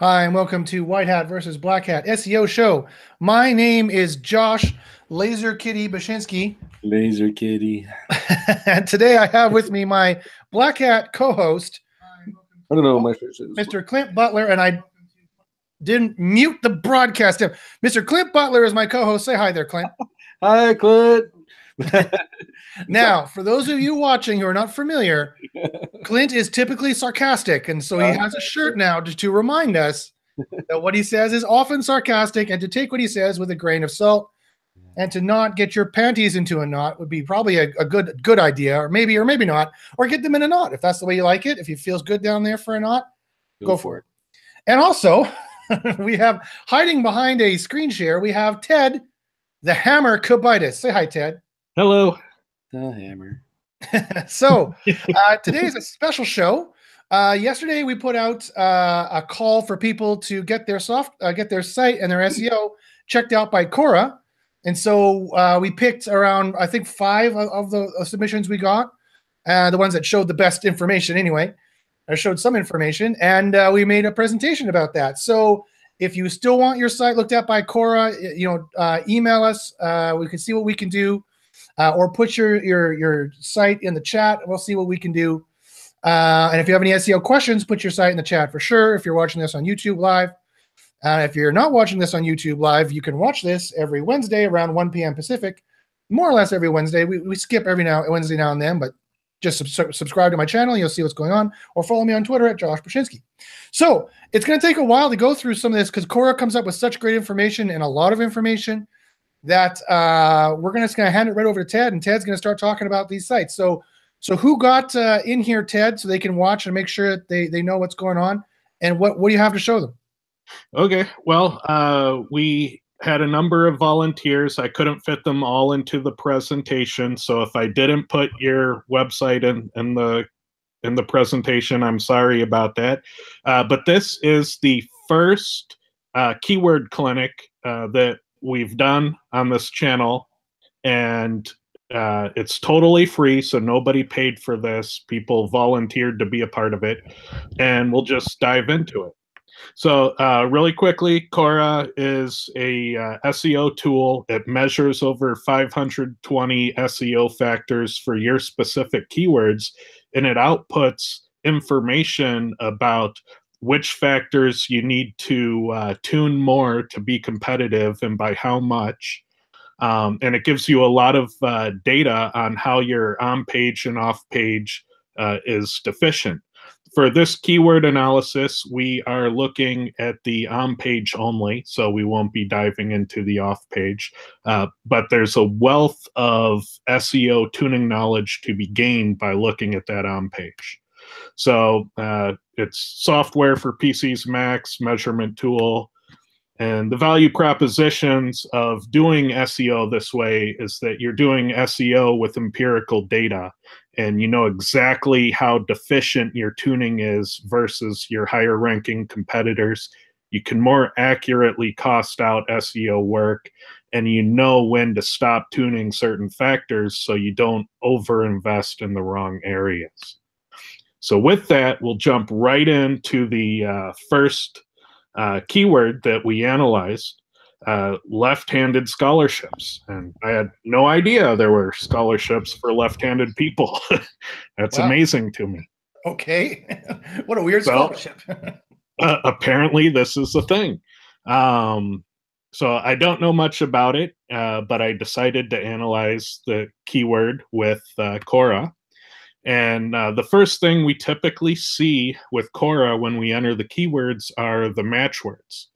Hi, and welcome to White Hat versus Black Hat SEO show. My name is Josh Laser Kitty Bachynski. Laser Kitty. and today I have with me my Black Hat co host, I don't know what my shirt says. Mr. Clint Butler. And I didn't mute the broadcast. Mr. Clint Butler is my co host. Say hi there, Clint. Hi, Clint. Now, for those of you watching who are not familiar, Clint is typically sarcastic. And so he uh-huh. has a shirt now to, to remind us that what he says is often sarcastic and to take what he says with a grain of salt and to not get your panties into a knot would be probably a, a good good idea or maybe or maybe not or get them in a knot if that's the way you like it if it feels good down there for a knot go for it and also we have hiding behind a screen share we have ted the hammer Kubaitis. say hi ted Hello. The hammer. so uh, today is a special show. Uh, yesterday we put out uh, a call for people to get their soft, uh, get their site and their SEO checked out by Cora, and so uh, we picked around I think five of, of the uh, submissions we got, uh, the ones that showed the best information anyway, or showed some information, and uh, we made a presentation about that. So if you still want your site looked at by Cora, you know, uh, email us. Uh, we can see what we can do uh, or put your your your site in the chat. We'll see what we can do. Uh, and if you have any SEO questions, put your site in the chat for sure. If you're watching this on YouTube live, uh, if you're not watching this on YouTube live, you can watch this every Wednesday around 1 p.m. Pacific, more or less every Wednesday. We, we skip every now Wednesday now and then, but just sub- subscribe to my channel. You'll see what's going on, or follow me on Twitter at Josh Bachynski. So it's going to take a while to go through some of this because Cora comes up with such great information and a lot of information that uh, we're gonna just gonna hand it right over to Ted, and Ted's gonna start talking about these sites. So, so who got uh, in here, Ted, so they can watch and make sure that they they know what's going on, and what what do you have to show them? Okay. Well, uh, we had a number of volunteers. I couldn't fit them all into the presentation, so if I didn't put your website in, in the in the presentation, I'm sorry about that. Uh, but this is the first uh, keyword clinic uh, that we've done on this channel, and uh, it's totally free, so nobody paid for this. People volunteered to be a part of it, and we'll just dive into it. So, uh, really quickly, Cora is a uh, SEO tool. It measures over 520 SEO factors for your specific keywords, and it outputs information about which factors you need to uh, tune more to be competitive and by how much. Um, and it gives you a lot of uh, data on how your on page and off page uh, is deficient for this keyword analysis, we are looking at the on page only, so we won't be diving into the off page. Uh, but there's a wealth of SEO tuning knowledge to be gained by looking at that on page. So uh, it's software for PCs, Macs, measurement tool. And the value propositions of doing SEO this way is that you're doing SEO with empirical data and you know exactly how deficient your tuning is versus your higher ranking competitors. You can more accurately cost out SEO work and you know when to stop tuning certain factors so you don't overinvest in the wrong areas. So, with that, we'll jump right into the uh, first uh, keyword that we analyzed uh, left-handed scholarships. And i had no idea there were scholarships for left-handed people. That's Wow. amazing to me. Okay, what a weird Well, scholarship. uh, apparently this is the thing. Um, so i don't know much about it uh, but i decided to analyze the keyword with uh, cora and uh, the first thing we typically see with cora when we enter the keywords are the match words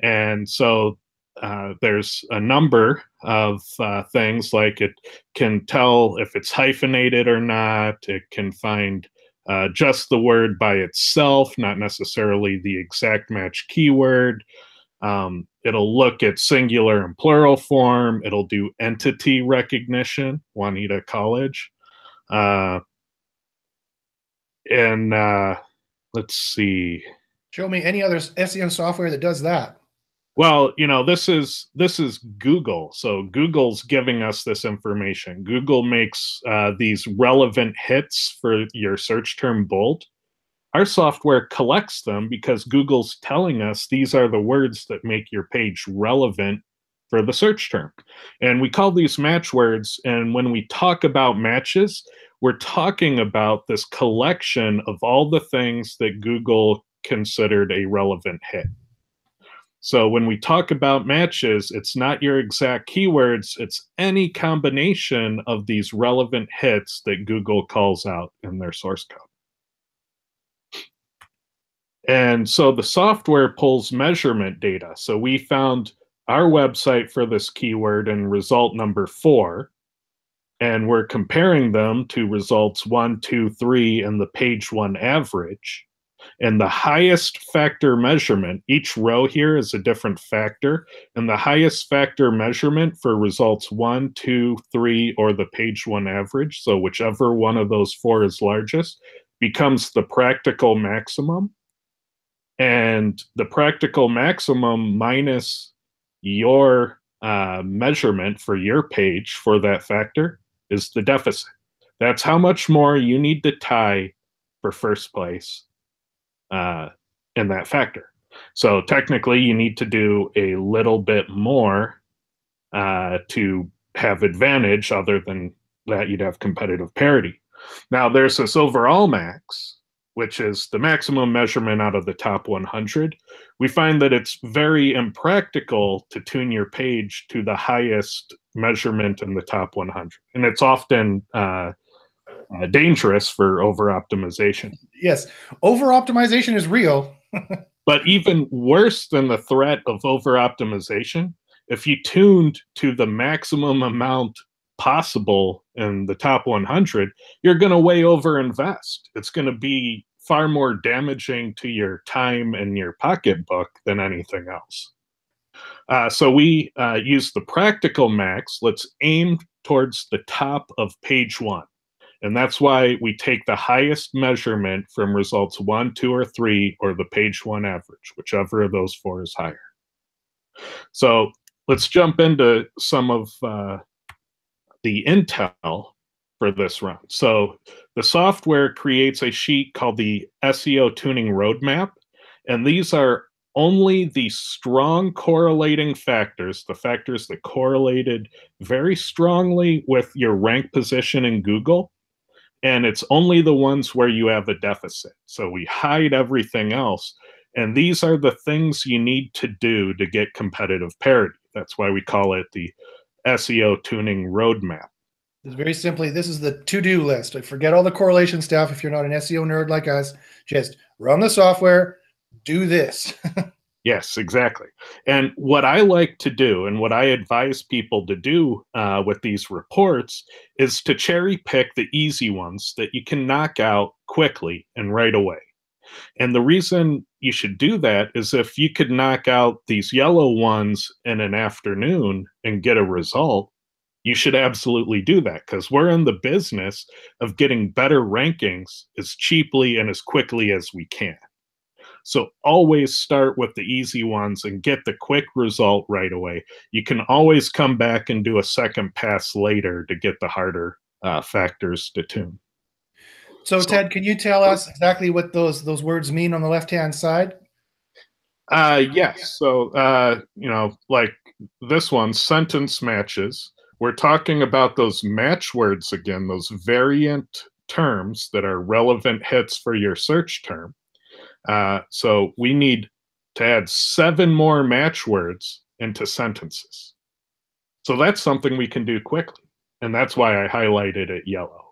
and so uh, there's a number of uh, things like it can tell if it's hyphenated or not. It can find uh, just the word by itself, not necessarily the exact match keyword. Um, it'll look at singular and plural form. It'll do entity recognition, Juniata College. Uh, and uh, let's see. Show me any other SEO software that does that. Well, you know, this is this is Google. So Google's giving us this information. Google makes uh, these relevant hits for your search term bold. our software collects them because Google's telling us these are the words that make your page relevant for the search term. And we call these match words. And when we talk about matches, we're talking about this collection of all the things that Google considered a relevant hit. So when we talk about matches, it's not your exact keywords, it's any combination of these relevant hits that Google calls out in their source code. And so the software pulls measurement data. So we found our website for this keyword in result number four, and we're comparing them to results one, two, three, and the page one average. And the highest factor measurement, each row here is a different factor, and the highest factor measurement for results one, two, three, or the page one average, so whichever one of those four is largest, becomes the practical maximum and the practical maximum minus your uh, measurement for your page for that factor is the deficit. That's how much more you need to tie for first place uh, in that factor. So technically, you need to do a little bit more uh, to have advantage. Other than that, you'd have competitive parity. Now, there's this overall max, which is the maximum measurement out of the top 100, we find that it's very impractical to tune your page to the highest measurement in the top 100. And it's often uh, uh, dangerous for over optimization. Yes, over optimization is real. but even worse than the threat of over optimization, if you tuned to the maximum amount possible in the top 100, you're going to way over invest. It's going to be far more damaging to your time and your pocketbook than anything else. Uh, so we uh, use the practical max. Let's aim towards the top of page one. And that's why we take the highest measurement from results one, two, or three, or the page one average, whichever of those four is higher. So let's jump into some of uh, the intel for this run. So the software creates a sheet called the SEO tuning roadmap, and these are only the strong correlating factors, the factors that correlated very strongly with your rank position in Google. And it's only the ones where you have a deficit. So we hide everything else. And these are the things you need to do to get competitive parity. That's why we call it the SEO tuning roadmap. It's very simply, this is the to-do list. I Forget all the correlation stuff. If you're not an SEO nerd like us, just run the software, do this. yes, exactly. And what I like to do, and what I advise people to do uh, with these reports, is to cherry pick the easy ones that you can knock out quickly and right away. And the reason you should do that is if you could knock out these yellow ones in an afternoon and get a result, you should absolutely do that because we're in the business of getting better rankings as cheaply and as quickly as we can. So always start with the easy ones and get the quick result right away. You can always come back and do a second pass later to get the harder uh, factors to tune. So, so, Ted, can you tell us exactly what those those words mean on the left hand side? Uh, yes. So, uh, you know, like this one, sentence matches we're talking about those match words again, those variant terms that are relevant hits for your search term. Uh, so we need to add seven more match words into sentences. So that's something we can do quickly. And that's why I highlighted it yellow.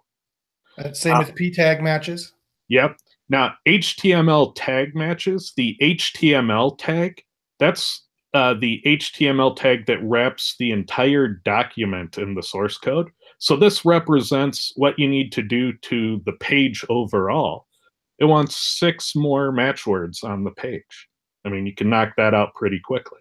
Uh, same uh, with p tag matches? Yep. Now, HTML tag matches, the HTML tag, that's uh, the HTML tag that wraps the entire document in the source code. So this represents what you need to do to the page overall. It wants six more match words on the page. I mean, you can knock that out pretty quickly.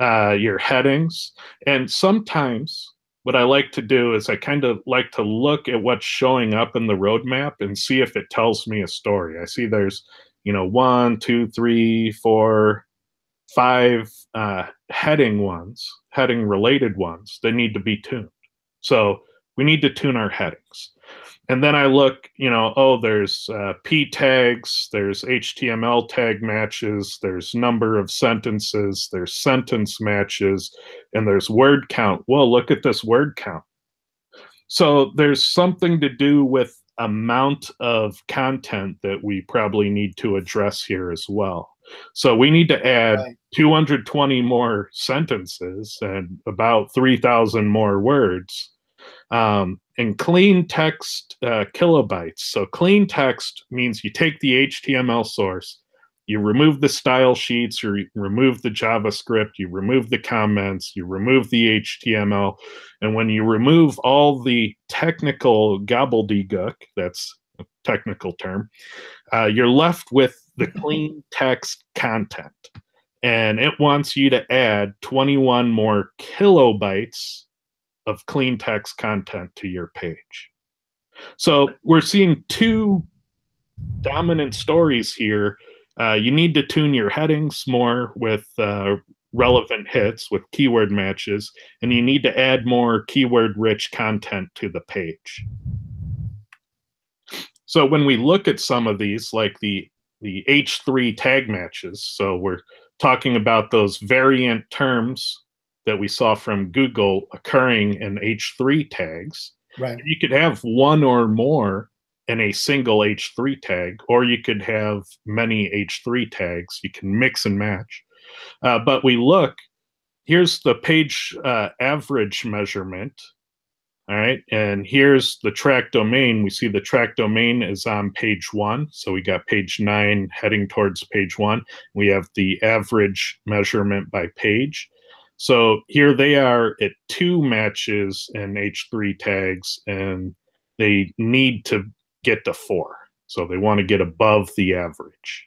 Uh, your headings, and sometimes what I like to do is I kind of like to look at what's showing up in the roadmap and see if it tells me a story. I see there's, you know, one, two, three, four, five uh, heading ones, heading related ones that need to be tuned. So we need to tune our headings. And then I look, you know, oh, there's uh, p tags, there's HTML tag matches, there's number of sentences, there's sentence matches, and there's word count. Well, look at this word count. So there's something to do with amount of content that we probably need to address here as well. So we need to add right. 220 more sentences and about 3,000 more words. Um, and clean text uh, kilobytes. So clean text means you take the HTML source, you remove the style sheets, you remove the JavaScript, you remove the comments, you remove the HTML, and when you remove all the technical gobbledygook, that's a technical term, uh, you're left with the clean text content. And it wants you to add 21 more kilobytes of clean text content to your page. So we're seeing two dominant stories here. Uh, you need to tune your headings more with uh, relevant hits, with keyword matches, and you need to add more keyword rich content to the page. So when we look at some of these, like the the H3 tag matches, so we're talking about those variant terms that we saw from Google occurring in H3 tags. Right. You could have one or more in a single H3 tag, or you could have many H3 tags. You can mix and match. Uh, but we look, here's the page uh, average measurement all right, and here's the track domain. We see the track domain is on page one. So we got page nine heading towards page one. We have the average measurement by page. So here they are at two matches and H3 tags, and they need to get to four. So they want to get above the average.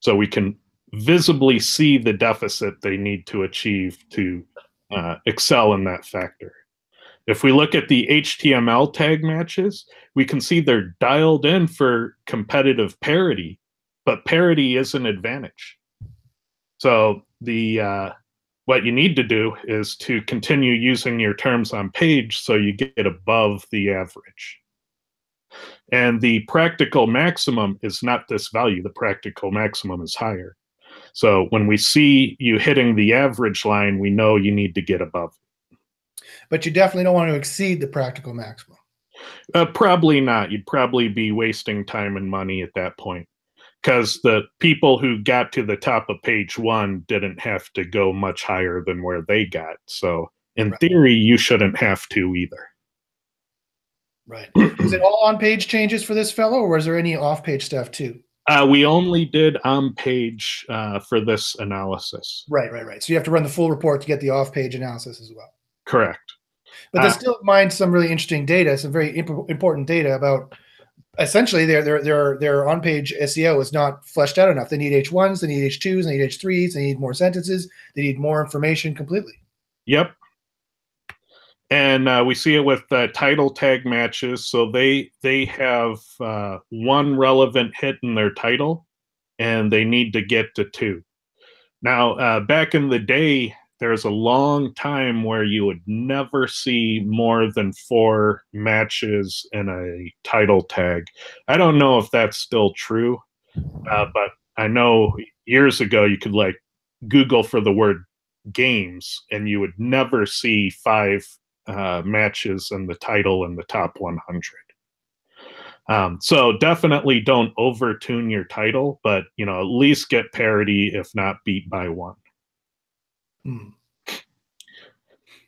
So we can visibly see the deficit they need to achieve to uh, excel in that factor. If we look at the HTML tag matches, we can see they're dialed in for competitive parity, but parity is an advantage. So the uh, what you need to do is to continue using your terms on page so you get above the average. And the practical maximum is not this value. The practical maximum is higher. So when we see you hitting the average line, we know you need to get above it but you definitely don't want to exceed the practical maximum. Uh, probably not. You'd probably be wasting time and money at that point because the people who got to the top of page one didn't have to go much higher than where they got. So, in right. theory, you shouldn't have to either. Right. is it all on page changes for this fellow, or is there any off page stuff too? Uh, we only did on page uh, for this analysis. Right, right, right. So you have to run the full report to get the off page analysis as well. Correct. But they uh, still mine some really interesting data, some very imp- important data about essentially their their their their on page SEO is not fleshed out enough. They need H1s, they need H2s, they need H3s, they need more sentences, they need more information completely. Yep. And uh, we see it with uh, title tag matches. So they they have uh, one relevant hit in their title, and they need to get to two. Now, uh, back in the day, there's a long time where you would never see more than four matches in a title tag. I don't know if that's still true, uh, but I know years ago you could like Google for the word games and you would never see five uh, matches in the title in the top 100. Um, so definitely don't overtune your title, but you know at least get parity, if not beat by one. Hmm.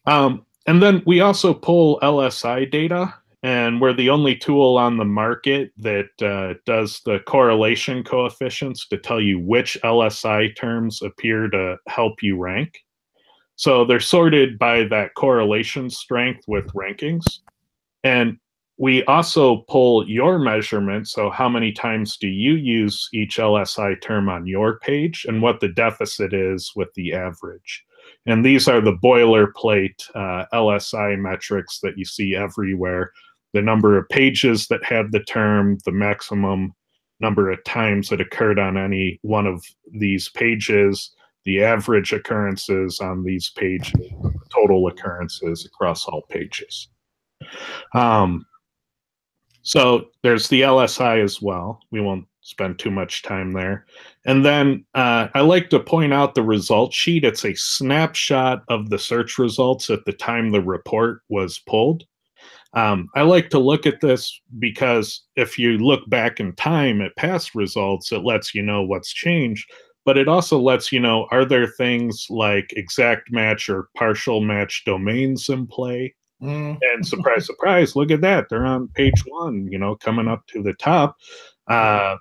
Um, and then we also pull LSI data, and we're the only tool on the market that uh, does the correlation coefficients to tell you which LSI terms appear to help you rank. So they're sorted by that correlation strength with rankings. And we also pull your measurement. So, how many times do you use each LSI term on your page and what the deficit is with the average? And these are the boilerplate uh, LSI metrics that you see everywhere. The number of pages that had the term, the maximum number of times it occurred on any one of these pages, the average occurrences on these pages, total occurrences across all pages. Um, So there's the LSI as well. We won't spend too much time there. And then uh, I like to point out the result sheet. It's a snapshot of the search results at the time the report was pulled. Um, I like to look at this because if you look back in time at past results, it lets you know what's changed. But it also lets you know are there things like exact match or partial match domains in play? Mm. And surprise, surprise, look at that. They're on page one, you know, coming up to the top. Uh,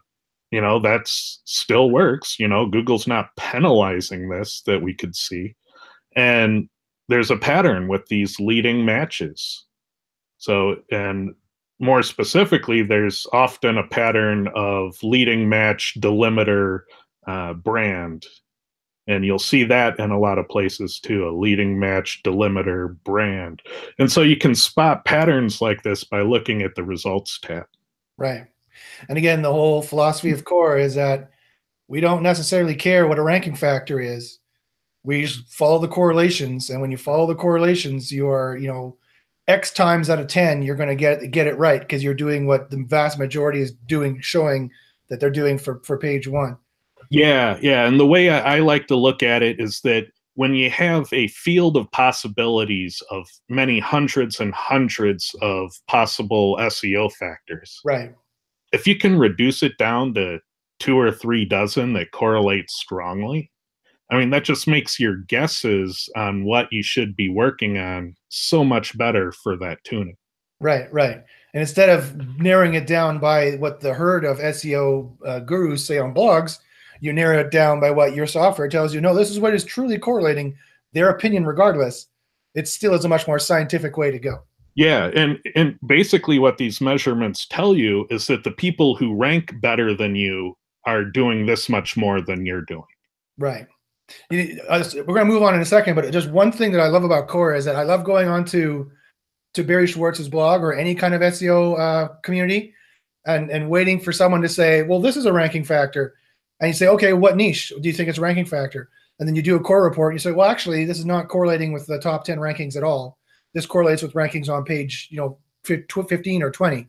you know, that's still works. You know, Google's not penalizing this that we could see. And there's a pattern with these leading matches. So, and more specifically, there's often a pattern of leading match delimiter uh, brand. And you'll see that in a lot of places too a leading match delimiter brand. And so you can spot patterns like this by looking at the results tab. Right. And again, the whole philosophy of Cora is that we don't necessarily care what a ranking factor is. We just follow the correlations, and when you follow the correlations, you are, you know, X times out of ten, you're going to get get it right because you're doing what the vast majority is doing, showing that they're doing for for page one. Yeah, yeah. And the way I, I like to look at it is that when you have a field of possibilities of many hundreds and hundreds of possible SEO factors, Right. if you can reduce it down to two or three dozen that correlate strongly, I mean, that just makes your guesses on what you should be working on so much better for that tuning. Right, right. And instead of narrowing it down by what the herd of SEO uh, gurus say on blogs, you narrow it down by what your software tells you. No, this is what is truly correlating. Their opinion, regardless, it still is a much more scientific way to go. Yeah, and and basically what these measurements tell you is that the people who rank better than you are doing this much more than you're doing. Right. Uh, we're going to move on in a second, but just one thing that I love about Cora is that I love going on to to Barry Schwartz's blog or any kind of SEO uh, community and and waiting for someone to say, well, this is a ranking factor. And you say, okay, what niche do you think it's ranking factor? And then you do a Cora report. And you say, well, actually, this is not correlating with the top 10 rankings at all. This correlates with rankings on page, you know, 15 or 20.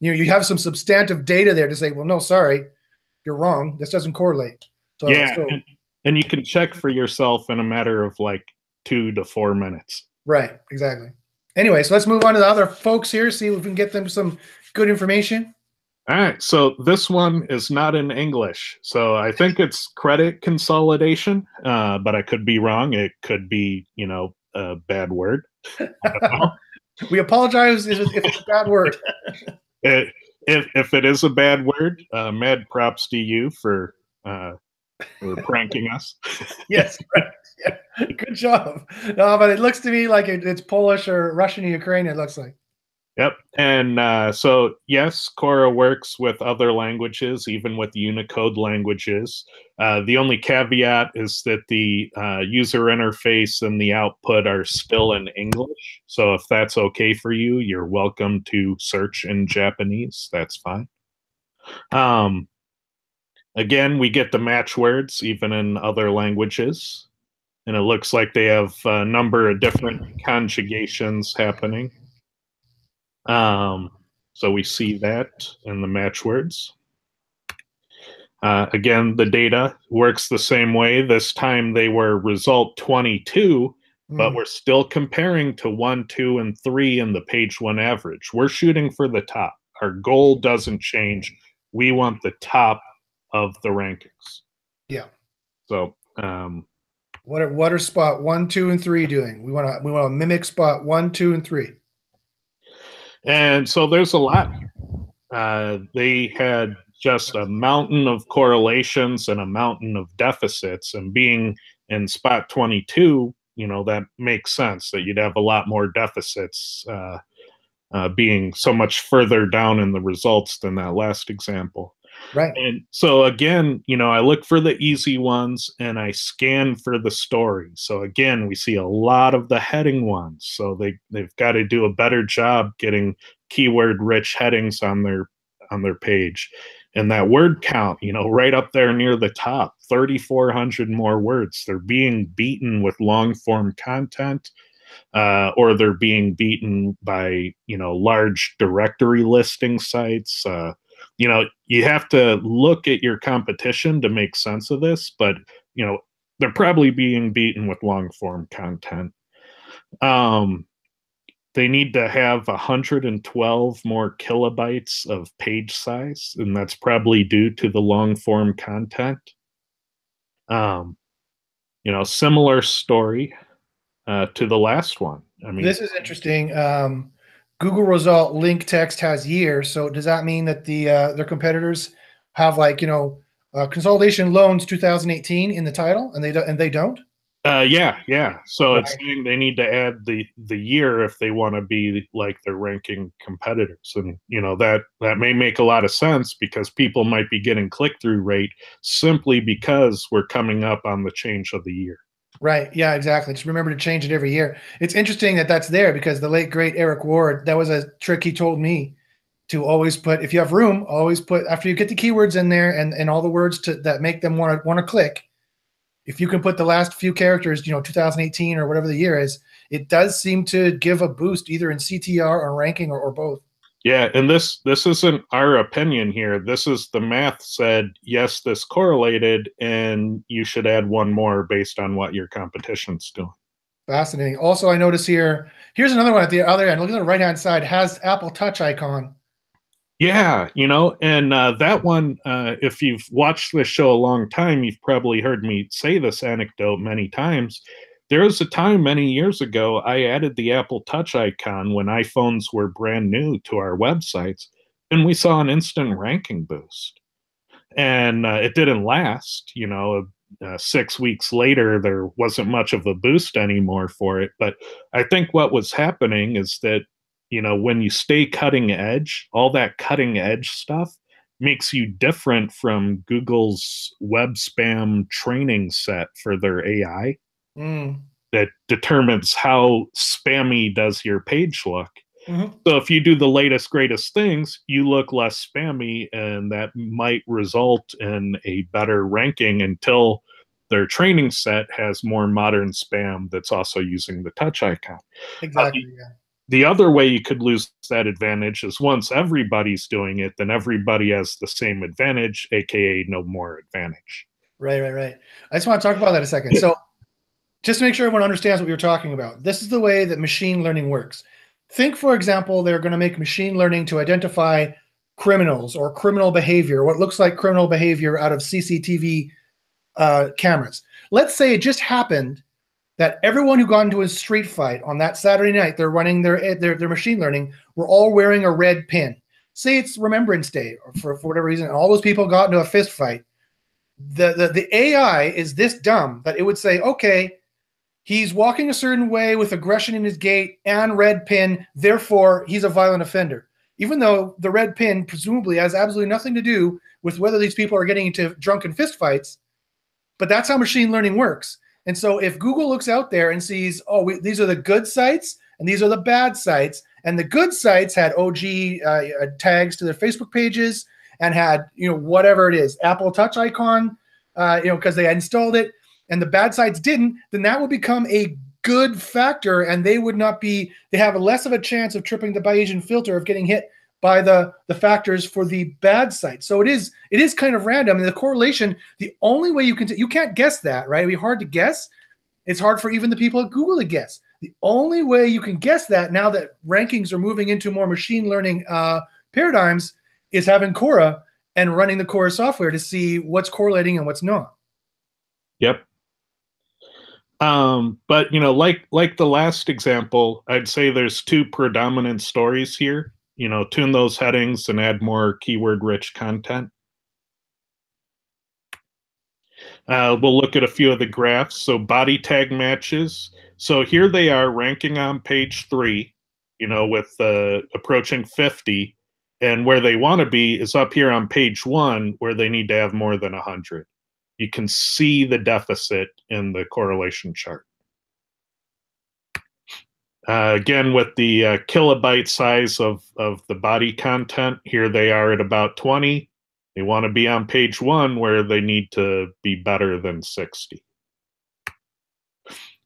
You know, you have some substantive data there to say, well, no, sorry, you're wrong. This doesn't correlate. So, yeah, so- and, and you can check for yourself in a matter of like two to four minutes. right, exactly. Anyway, so let's move on to the other folks here, see if we can get them some good information. All right, so this one is not in English, so I think it's credit consolidation, uh, but I could be wrong. It could be, you know, a bad word. I don't know. We apologize if if it's a bad word. It- if if it is a bad word, uh, mad props to you for uh, for pranking us. Yes, right. Yeah. Good job. No, but it looks to me like it, it's Polish or Russian or Ukrainian. It looks like. Yep. And uh, so, yes, Cora works with other languages, even with Unicode languages. Uh, the only caveat is that the uh, user interface and the output are still in English. So, if that's okay for you, you're welcome to search in Japanese. That's fine. Um, again, we get the match words even in other languages. And it looks like they have a number of different conjugations happening. Um, so we see that in the match words. Uh, again, the data works the same way. This time they were result 22, but Mm, we're still comparing to 1, 2, and 3 in the page 1 average. We're shooting for the top. Our goal doesn't change. We want the top of the rankings. Yeah. So, um, What are what are spot one, two, and three doing? We want to we want to mimic spot one, two, and three. And so there's a lot. Uh, they had just a mountain of correlations and a mountain of deficits. And being in spot 22, you know, that makes sense that you'd have a lot more deficits uh, uh, being so much further down in the results than that last example. Right. And so again, you know, I look for the easy ones and I scan for the story. So again, we see a lot of the heading ones. So they they've got to do a better job getting keyword rich headings on their on their page. And that word count, you know, right up there near the top, 3400 more words. They're being beaten with long form content. uh, or they're being beaten by you know large directory listing sites. Uh, you know, you have to look at your competition to make sense of this, but you know, they're probably being beaten with long form content. Um, they need to have 112 more kilobytes of page size, and that's probably due to the long form content. Um, you know, similar story uh, to the last one. I mean, this is interesting. Um, Google result link text has year, so does that mean that the uh, their competitors have like you know uh, consolidation loans 2018 in the title, and they do, and they don't? Uh, yeah, yeah. So Right. it's saying they need to add the the year if they want to be like their ranking competitors, and you know that that may make a lot of sense because people might be getting click through rate simply because we're coming up on the change of the year. Right. Yeah, exactly. Just remember to change it every year. It's interesting that that's there because the late great Eric Ward, that was a trick he told me to always put if you have room, always put after you get the keywords in there and and all the words to that make them want to want to click. If you can put the last few characters, you know, 2018 or whatever the year is, it does seem to give a boost either in CTR or ranking or, or both. Yeah, and this this isn't our opinion here. This is the math said yes, this correlated, and you should add one more based on what your competition's doing. Fascinating. Also, I notice here, here's another one at the other end. Look at the right hand side, has Apple Touch icon. Yeah, you know, and uh, that one, uh, if you've watched this show a long time, you've probably heard me say this anecdote many times. There was a time many years ago I added the Apple Touch icon when iPhones were brand new to our websites, and we saw an instant ranking boost. And uh, it didn't last, you know. Uh, six weeks later, there wasn't much of a boost anymore for it. But I think what was happening is that you know when you stay cutting edge all that cutting edge stuff makes you different from google's web spam training set for their ai Mm. that determines how spammy does your page look Mhm. so if you do the latest greatest things you look less spammy and that might result in a better ranking until their training set has more modern spam that's also using the touch icon Exactly. yeah. the other way you could lose that advantage is once everybody's doing it, then everybody has the same advantage, aka no more advantage. Right, right, right. I just want to talk about that a second. So, just to make sure everyone understands what we were talking about, this is the way that machine learning works. Think, for example, they're going to make machine learning to identify criminals or criminal behavior, what looks like criminal behavior out of CCTV uh, cameras. Let's say it just happened that everyone who got into a street fight on that Saturday night, they're running their their, their machine learning, were all wearing a red pin. Say it's Remembrance Day, or for, for whatever reason, all those people got into a fist fight the, the the AI is this dumb that it would say, okay, he's walking a certain way with aggression in his gait and red pin, therefore he's a violent offender. Even though the red pin presumably has absolutely nothing to do with whether these people are getting into drunken fistfights, but that's how machine learning works. And so if Google looks out there and sees, oh, we, these are the good sites and these are the bad sites, and the good sites had OG uh, uh, tags to their Facebook pages and had you know whatever it is apple touch icon uh, you know because they installed it and the bad sites didn't then that would become a good factor and they would not be they have less of a chance of tripping the bayesian filter of getting hit by the the factors for the bad sites so it is it is kind of random and the correlation the only way you can t- you can't guess that right it'd be hard to guess it's hard for even the people at google to guess the only way you can guess that now that rankings are moving into more machine learning uh, paradigms is having Cora and running the Cora software to see what's correlating and what's not. Yep. Um, but you know, like like the last example, I'd say there's two predominant stories here. You know, tune those headings and add more keyword rich content. Uh, we'll look at a few of the graphs. So body tag matches. So here they are ranking on page three, you know, with uh, approaching 50. And where they want to be is up here on page one, where they need to have more than 100. You can see the deficit in the correlation chart. Uh, again, with the uh, kilobyte size of, of the body content, here they are at about 20. They want to be on page one where they need to be better than 60.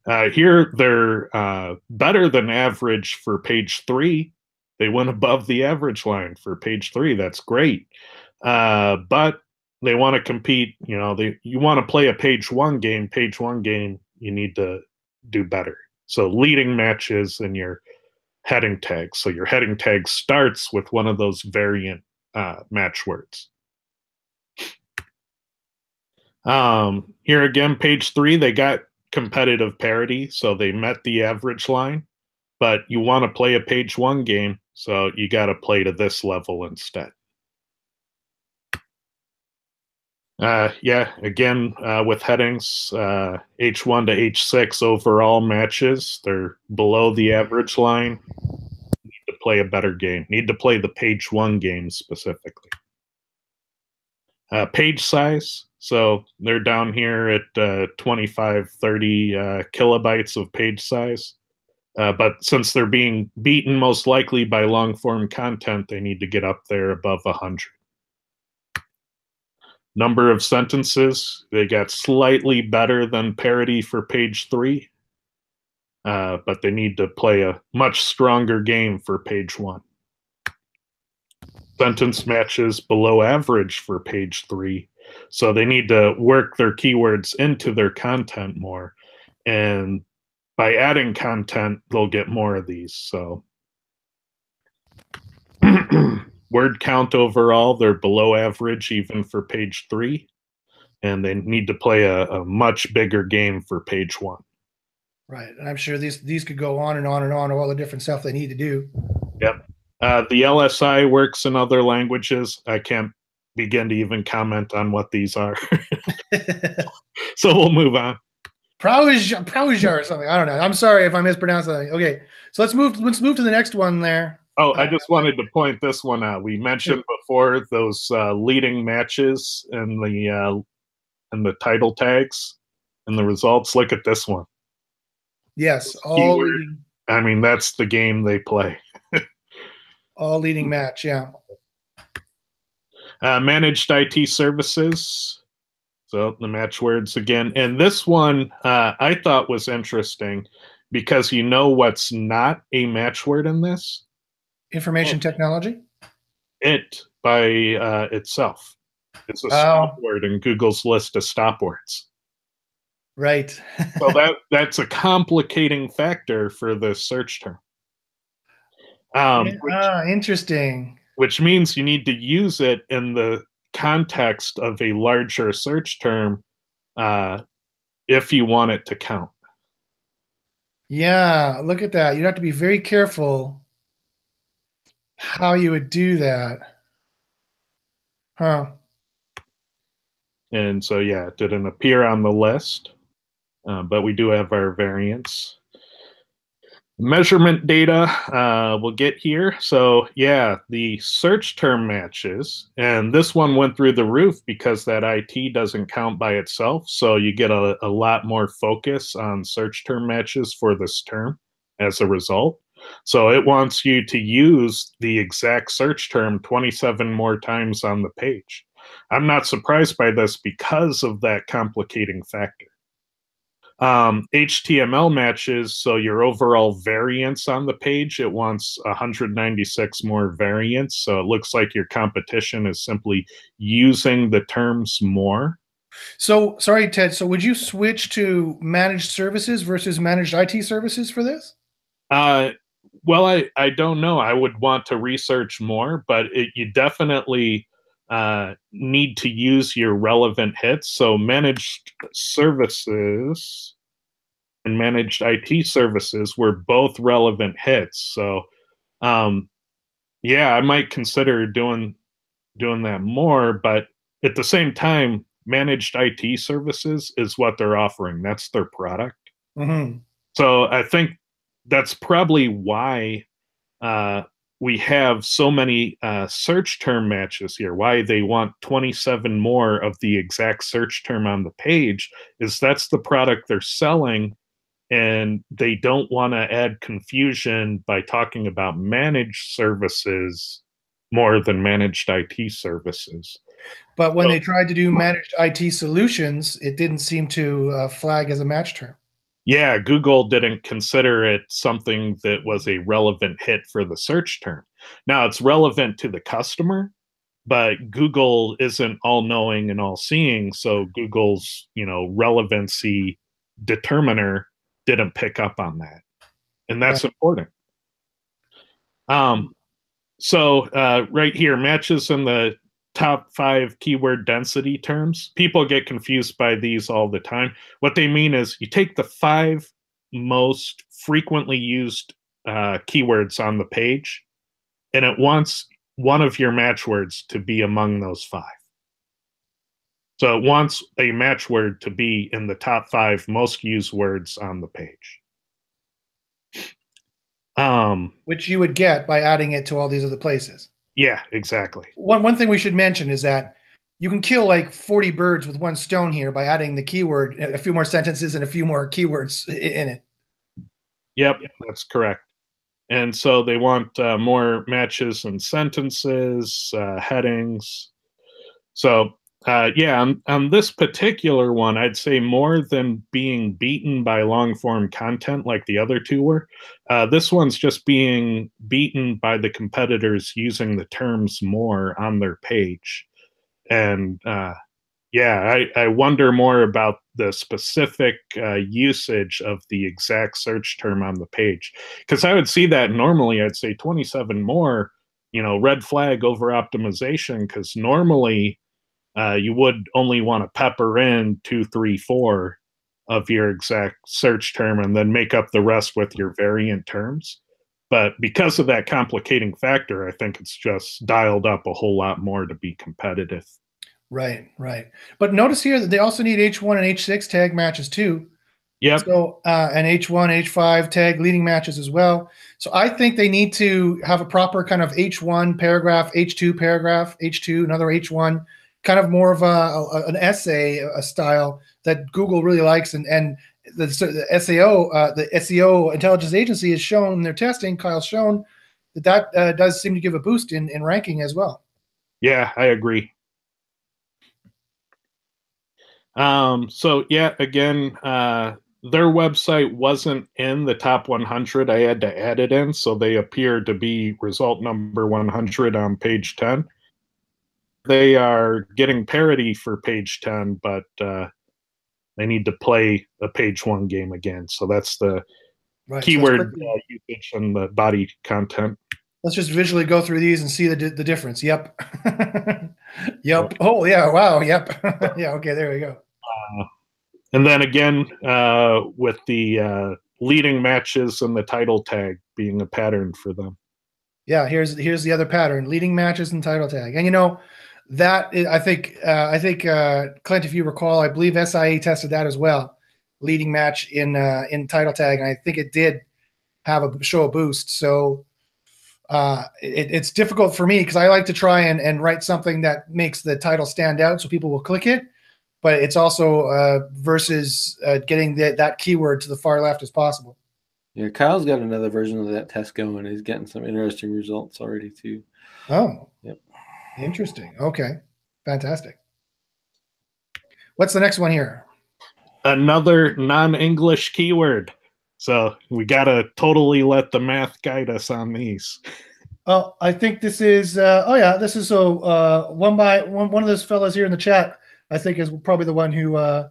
Uh, here they're uh, better than average for page three. They went above the average line for page three. That's great. Uh, but they want to compete. You know, they you want to play a page one game. Page one game, you need to do better. So leading matches and your heading tag. So your heading tag starts with one of those variant uh, match words. Um, here again, page three, they got competitive parity, so they met the average line. But you want to play a page one game, so you got to play to this level instead. Uh, yeah, again, uh, with headings, uh, H1 to H6 overall matches, they're below the average line. Need to play a better game. Need to play the page one game specifically. Uh, page size, so they're down here at uh, 25, 30 uh, kilobytes of page size. But since they're being beaten most likely by long form content, they need to get up there above 100. Number of sentences, they got slightly better than parity for page three, uh, but they need to play a much stronger game for page one. Sentence matches below average for page three, so they need to work their keywords into their content more. And by adding content, they'll get more of these. So word count overall, they're below average even for page three. And they need to play a, a much bigger game for page one. Right. And I'm sure these these could go on and on and on, all the different stuff they need to do. Yep. Uh, the LSI works in other languages. I can't begin to even comment on what these are. so we'll move on. Prowija or something. I don't know. I'm sorry if I mispronounced something. Okay, so let's move. Let's move to the next one there. Oh, I just wanted to point this one out. We mentioned before those uh, leading matches and the uh, and the title tags and the results. Look at this one. Yes, all. Leading, I mean, that's the game they play. all leading match. Yeah. Uh, managed IT services. So the match words again. And this one uh, I thought was interesting because you know what's not a match word in this? Information technology? It by uh, itself. It's a oh. stop word in Google's list of stop words. Right. so that that's a complicating factor for the search term. Um, which, ah, interesting which means you need to use it in the context of a larger search term uh, if you want it to count. Yeah, look at that. You'd have to be very careful how you would do that. Huh. And so, yeah, it didn't appear on the list, uh, but we do have our variants measurement data uh, we'll get here so yeah the search term matches and this one went through the roof because that it doesn't count by itself so you get a, a lot more focus on search term matches for this term as a result so it wants you to use the exact search term 27 more times on the page i'm not surprised by this because of that complicating factor um, HTML matches, so your overall variance on the page, it wants 196 more variants. So it looks like your competition is simply using the terms more. So, sorry, Ted. So, would you switch to managed services versus managed IT services for this? Uh, well, I, I don't know. I would want to research more, but it, you definitely uh, need to use your relevant hits. So managed services and managed IT services were both relevant hits. So um, yeah, I might consider doing doing that more, but at the same time, managed IT services is what they're offering. That's their product. Mm-hmm. So I think that's probably why uh, we have so many uh, search term matches here. Why they want 27 more of the exact search term on the page is that's the product they're selling, and they don't want to add confusion by talking about managed services more than managed IT services. But when so, they tried to do managed IT solutions, it didn't seem to uh, flag as a match term. Yeah, Google didn't consider it something that was a relevant hit for the search term. Now it's relevant to the customer, but Google isn't all knowing and all seeing. So Google's, you know, relevancy determiner didn't pick up on that. And that's right. important. Um, so uh, right here, matches in the top five keyword density terms. People get confused by these all the time. What they mean is you take the five most frequently used uh, keywords on the page, and it wants one of your match words to be among those five. So it wants a match word to be in the top five most used words on the page. Um, Which you would get by adding it to all these other places. Yeah, exactly. One one thing we should mention is that you can kill like 40 birds with one stone here by adding the keyword, a few more sentences and a few more keywords in it. Yep, that's correct. And so they want uh, more matches and sentences, uh, headings. So uh, yeah, on, on this particular one, I'd say more than being beaten by long form content like the other two were, uh, this one's just being beaten by the competitors using the terms more on their page. And uh, yeah, I, I wonder more about the specific uh, usage of the exact search term on the page. Because I would see that normally, I'd say 27 more, you know, red flag over optimization, because normally, uh, you would only want to pepper in two, three, four of your exact search term and then make up the rest with your variant terms. But because of that complicating factor, I think it's just dialed up a whole lot more to be competitive. Right, right. But notice here that they also need H1 and H6 tag matches too. Yeah. So uh, an H1, H5 tag leading matches as well. So I think they need to have a proper kind of H1 paragraph, H2 paragraph, H2, another H1 kind of more of a, a an essay a style that Google really likes, and and the, the SAO, uh, the SEO intelligence agency has shown their testing, Kyle's shown that that uh, does seem to give a boost in in ranking as well. Yeah, I agree. Um, so yeah, again, uh, their website wasn't in the top 100. I had to add it in, so they appear to be result number 100 on page 10 they are getting parity for page 10 but uh, they need to play a page one game again. So that's the right, keyword so uh, usage and the body content. Let's just visually go through these and see the, the difference. Yep. Yep. Oh yeah. Wow. Yep. Yeah. Okay. There we go. Uh, and then again uh, with the uh, leading matches and the title tag being a pattern for them. Yeah. Here's here's the other pattern. Leading matches and title tag. And you know that I think uh, I think uh, Clint, if you recall, I believe SIA tested that as well, leading match in uh, in title tag, and I think it did have a show a boost. So uh, it, it's difficult for me because I like to try and, and write something that makes the title stand out so people will click it, but it's also uh, versus uh, getting the, that keyword to the far left as possible. Yeah, Kyle's got another version of that test going. He's getting some interesting results already too. Oh, yep. Interesting. Okay. Fantastic. What's the next one here? Another non English keyword. So we got to totally let the math guide us on these. Oh, I think this is, uh, oh, yeah, this is so uh, one by one, one of those fellows here in the chat, I think is probably the one who uh,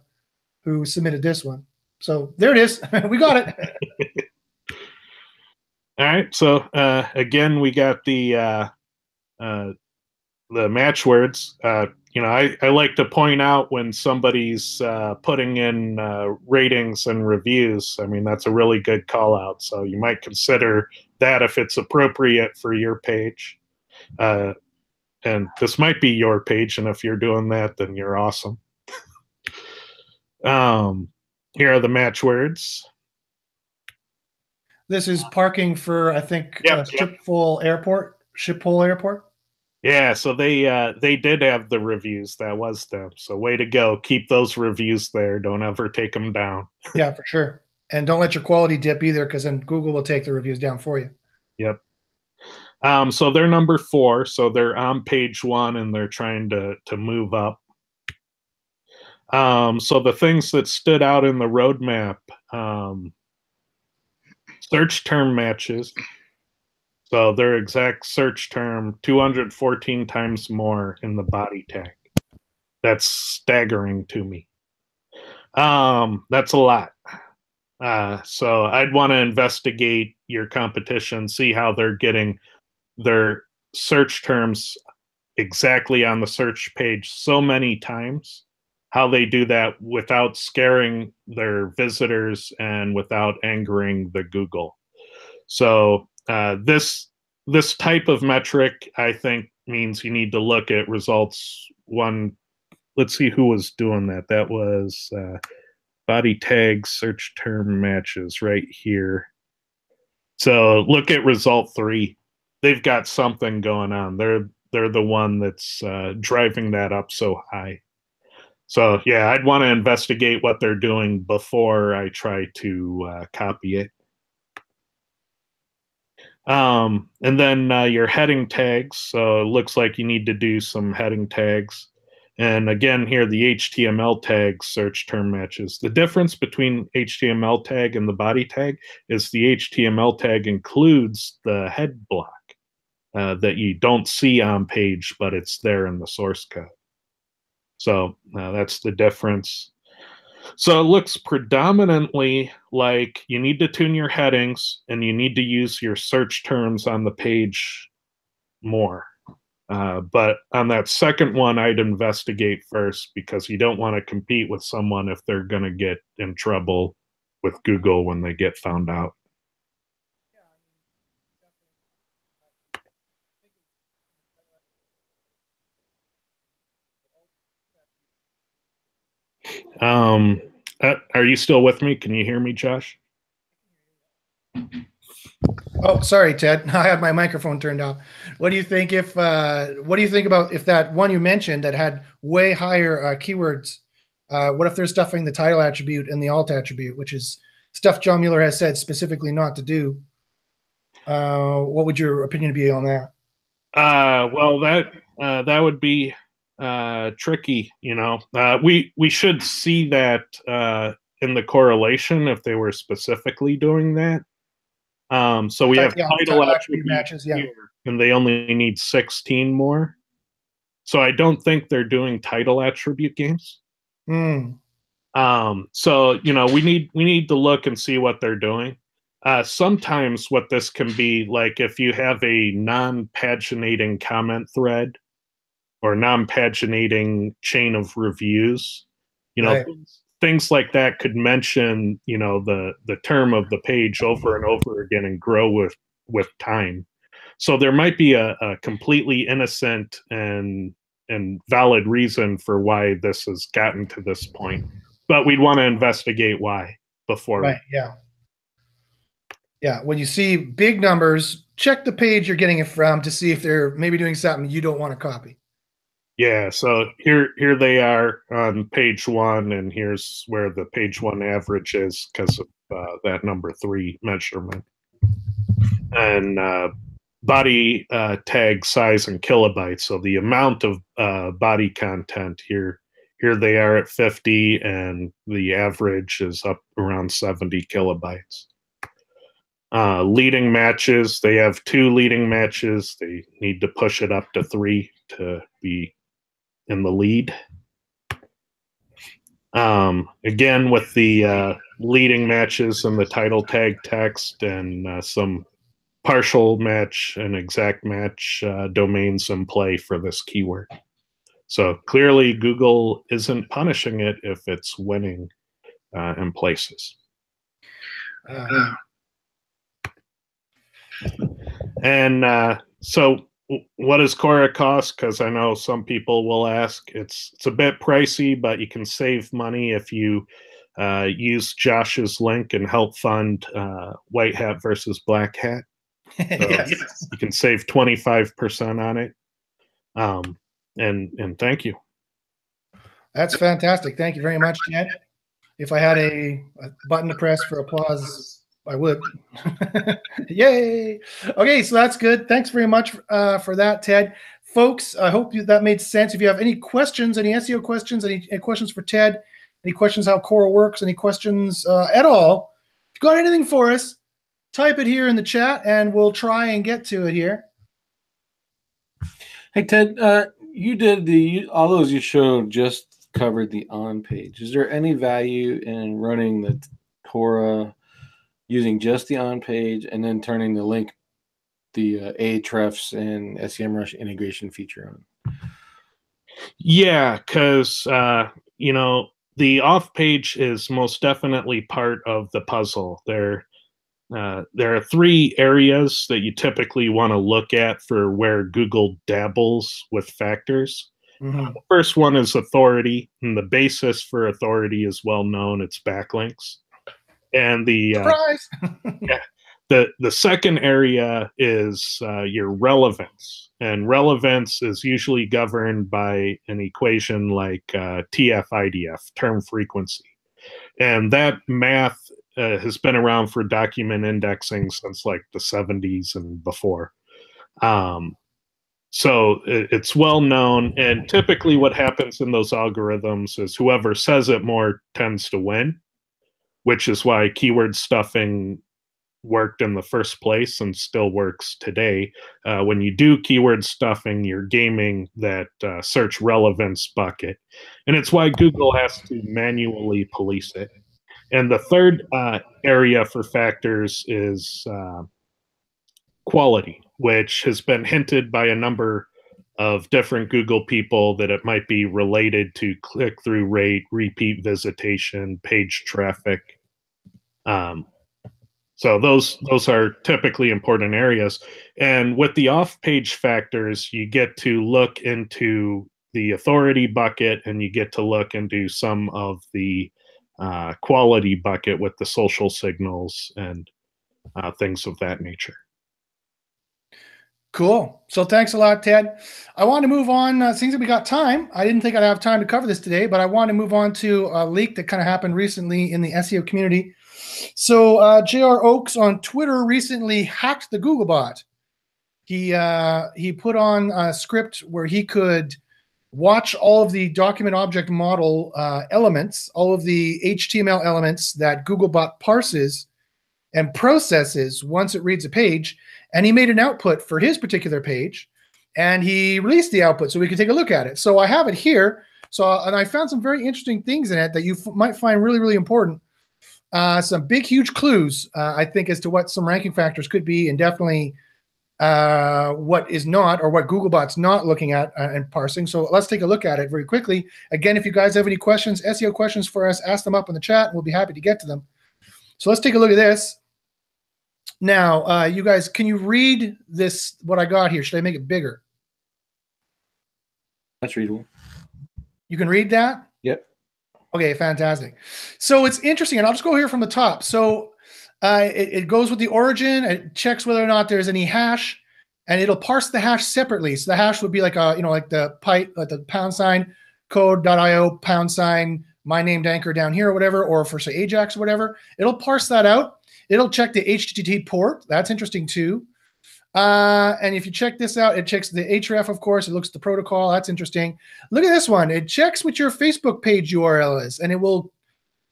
who submitted this one. So there it is. we got it. All right. So uh, again, we got the uh, uh, the match words. Uh, you know, I, I like to point out when somebody's uh, putting in uh, ratings and reviews. I mean, that's a really good call out. So you might consider that if it's appropriate for your page. Uh, and this might be your page, and if you're doing that, then you're awesome. um, here are the match words. This is parking for, I think, yep, uh, Schiphol yep. Airport. Schiphol Airport. Yeah, so they uh, they did have the reviews. That was them. So way to go. Keep those reviews there. Don't ever take them down. yeah, for sure. And don't let your quality dip either, because then Google will take the reviews down for you. Yep. Um, so they're number four. So they're on page one, and they're trying to to move up. Um, so the things that stood out in the roadmap um, search term matches. So their exact search term 214 times more in the body tag. That's staggering to me. Um, that's a lot. Uh, so I'd want to investigate your competition, see how they're getting their search terms exactly on the search page so many times how they do that without scaring their visitors and without angering the google so uh, this this type of metric i think means you need to look at results one let's see who was doing that that was uh, body tag search term matches right here so look at result three they've got something going on they're they're the one that's uh, driving that up so high. So yeah, I'd want to investigate what they're doing before I try to uh, copy it. Um, and then uh, your heading tags. So it looks like you need to do some heading tags. And again, here the HTML tag search term matches. The difference between HTML tag and the body tag is the HTML tag includes the head block uh, that you don't see on page, but it's there in the source code. So uh, that's the difference. So it looks predominantly like you need to tune your headings and you need to use your search terms on the page more. Uh, but on that second one, I'd investigate first because you don't want to compete with someone if they're going to get in trouble with Google when they get found out. Um, uh, are you still with me? Can you hear me, Josh? Oh, sorry, Ted. I had my microphone turned off. What do you think if? Uh, what do you think about if that one you mentioned that had way higher uh, keywords? Uh, what if they're stuffing the title attribute and the alt attribute, which is stuff John Mueller has said specifically not to do? Uh, what would your opinion be on that? Uh, well, that uh, that would be uh, tricky. You know, uh, we we should see that uh, in the correlation if they were specifically doing that. Um, so we have yeah, title attribute matches, yeah. here, and they only need 16 more. So I don't think they're doing title attribute games. Mm. Um, so you know, we need we need to look and see what they're doing. Uh, sometimes what this can be like if you have a non-paginating comment thread or non-paginating chain of reviews you know Right. things like that could mention you know the the term of the page over and over again and grow with with time so there might be a, a completely innocent and and valid reason for why this has gotten to this point but we'd want to investigate why before Right. Yeah. Yeah. When you see big numbers, check the page you're getting it from to see if they're maybe doing something you don't want to copy. Yeah, so here here they are on page one, and here's where the page one average is because of uh, that number three measurement. And uh, body uh, tag size and kilobytes, so the amount of uh, body content here. Here they are at 50, and the average is up around 70 kilobytes. Uh, leading matches, they have two leading matches. They need to push it up to three to be in the lead. Um, again, with the uh, leading matches and the title tag text and uh, some partial match and exact match uh, domains in play for this keyword. So clearly, Google isn't punishing it if it's winning uh, in places. Uh, And uh, so, what does Cora cost? Because I know some people will ask. It's it's a bit pricey, but you can save money if you uh, use Josh's link and help fund uh, White Hat versus Black Hat. yes. You can save twenty five percent on it. Um, and and thank you. That's fantastic. Thank you very much, Ted. If I had a, a button to press for applause, I would. Yay. Okay, so that's good. Thanks very much uh, for that, Ted. Folks, I hope you, that made sense. If you have any questions, any SEO questions, any, any questions for Ted, any questions how Cora works, any questions uh, at all, if you got anything for us, type it here in the chat and we'll try and get to it here. Hey Ted, uh, you did the all those you showed just covered the on page. Is there any value in running the Cora using just the on page and then turning the link, the uh, Ahrefs and SEMrush integration feature on? Yeah, because uh, you know the off page is most definitely part of the puzzle. There uh, there are three areas that you typically want to look at for where Google dabbles with factors. Mm-hmm. the first one is authority, and the basis for authority is well known. It's backlinks, and the uh, yeah, the the second area is uh, your relevance, and relevance is usually governed by an equation like uh, TF-IDF, term frequency, and that math uh, has been around for document indexing since like the 70s and before. Um, so it, it's well known. And typically, what happens in those algorithms is whoever says it more tends to win, which is why keyword stuffing worked in the first place and still works today. Uh, when you do keyword stuffing, you're gaming that uh, search relevance bucket. And it's why Google has to manually police it. And the third uh, area for factors is uh, quality, which has been hinted by a number of different Google people that it might be related to click through rate, repeat visitation, page traffic. Um, so those those are typically important areas. And with the off-page factors, you get to look into the authority bucket and you get to look into some of the uh, quality bucket with the social signals and uh, things of that nature. Cool. So thanks a lot, Ted. I want to move on. Uh, seems like we got time. I didn't think I'd have time to cover this today, but I want to move on to a leak that kind of happened recently in the SEO community. So uh, J.R. Oakes on Twitter recently hacked the Googlebot. He uh, he put on a script where he could watch all of the document object model uh, elements, all of the HTML elements that Googlebot parses and processes once it reads a page. And he made an output for his particular page and he released the output so we could take a look at it. So I have it here. So, and I found some very interesting things in it that you might find really, really important. Uh, some big, huge clues, uh, I think, as to what some ranking factors could be, and definitely uh, what is not or what Googlebot's not looking at uh, and parsing. So let's take a look at it very quickly. Again, if you guys have any questions, SEO questions for us, ask them up in the chat. And we'll be happy to get to them. So let's take a look at this. Now, uh, you guys, can you read this? What I got here? Should I make it bigger? That's readable. You can read that. Yep. Okay, fantastic. So it's interesting, and I'll just go here from the top. So uh, it, it, goes with the origin. It checks whether or not there's any hash, and it'll parse the hash separately. So the hash would be like a you know like the pipe, like the pound sign code.io pound sign my named anchor down here or whatever, or for say Ajax or whatever. It'll parse that out. It'll check the HTTP port. That's interesting too. Uh, and if you check this out, it checks the href, of course. It looks at the protocol. That's interesting. Look at this one. It checks what your Facebook page URL is, and it will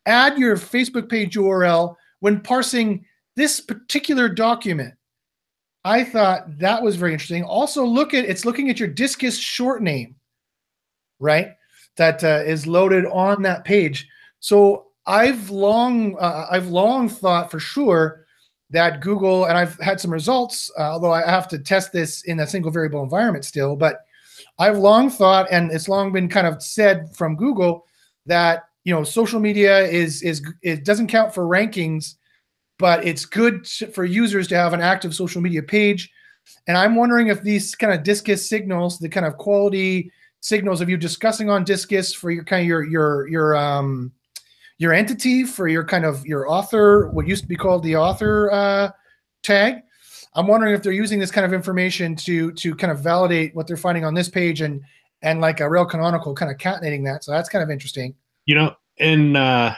add your Facebook page URL when parsing this particular document. I thought that was very interesting. Also, look at it's looking at your Disqus short name, right? That uh, is loaded on that page. So I've long uh, I've long thought for sure that Google and I've had some results, uh, although I have to test this in a single variable environment still. But I've long thought, and it's long been kind of said from Google that you know social media is is it doesn't count for rankings but it's good for users to have an active social media page and i'm wondering if these kind of disqus signals the kind of quality signals of you discussing on disqus for your kind of your your your um your entity for your kind of your author what used to be called the author uh, tag i'm wondering if they're using this kind of information to to kind of validate what they're finding on this page and and like a real canonical kind of concatenating that so that's kind of interesting you know in uh,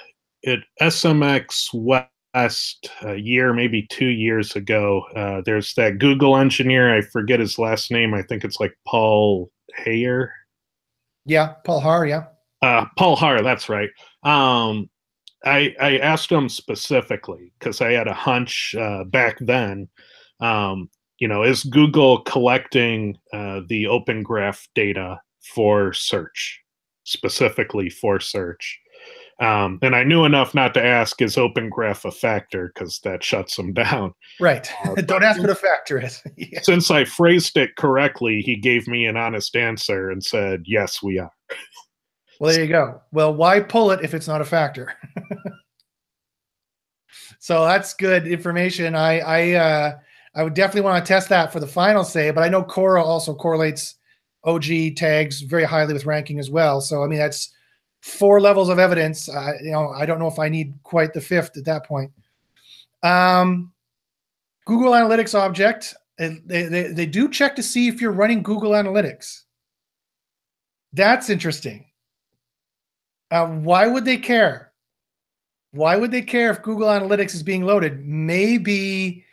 at SMX West a year, maybe two years ago, uh, there's that Google engineer. I forget his last name. I think it's like Paul Hayer. Yeah, Paul Haahr. Yeah. Uh, Paul Haahr, that's right. Um, I, I asked him specifically because I had a hunch uh, back then. Um, you know, is Google collecting uh, the Open Graph data for search, specifically for search? Um, and I knew enough not to ask, is Open Graph a factor? Because that shuts them down. Right. Uh, Don't ask what a factor is. yeah. Since I phrased it correctly, he gave me an honest answer and said, yes, we are. Well, there you go. Well, why pull it if it's not a factor? so that's good information. I I uh, I would definitely want to test that for the final say, but I know Cora also correlates OG tags very highly with ranking as well. So I mean that's four levels of evidence. Uh, you know, I don't know if I need quite the fifth at that point. Um, Google Analytics object. They, they, they do check to see if you're running Google Analytics. That's interesting. Uh, why would they care? Why would they care if Google Analytics is being loaded? Maybe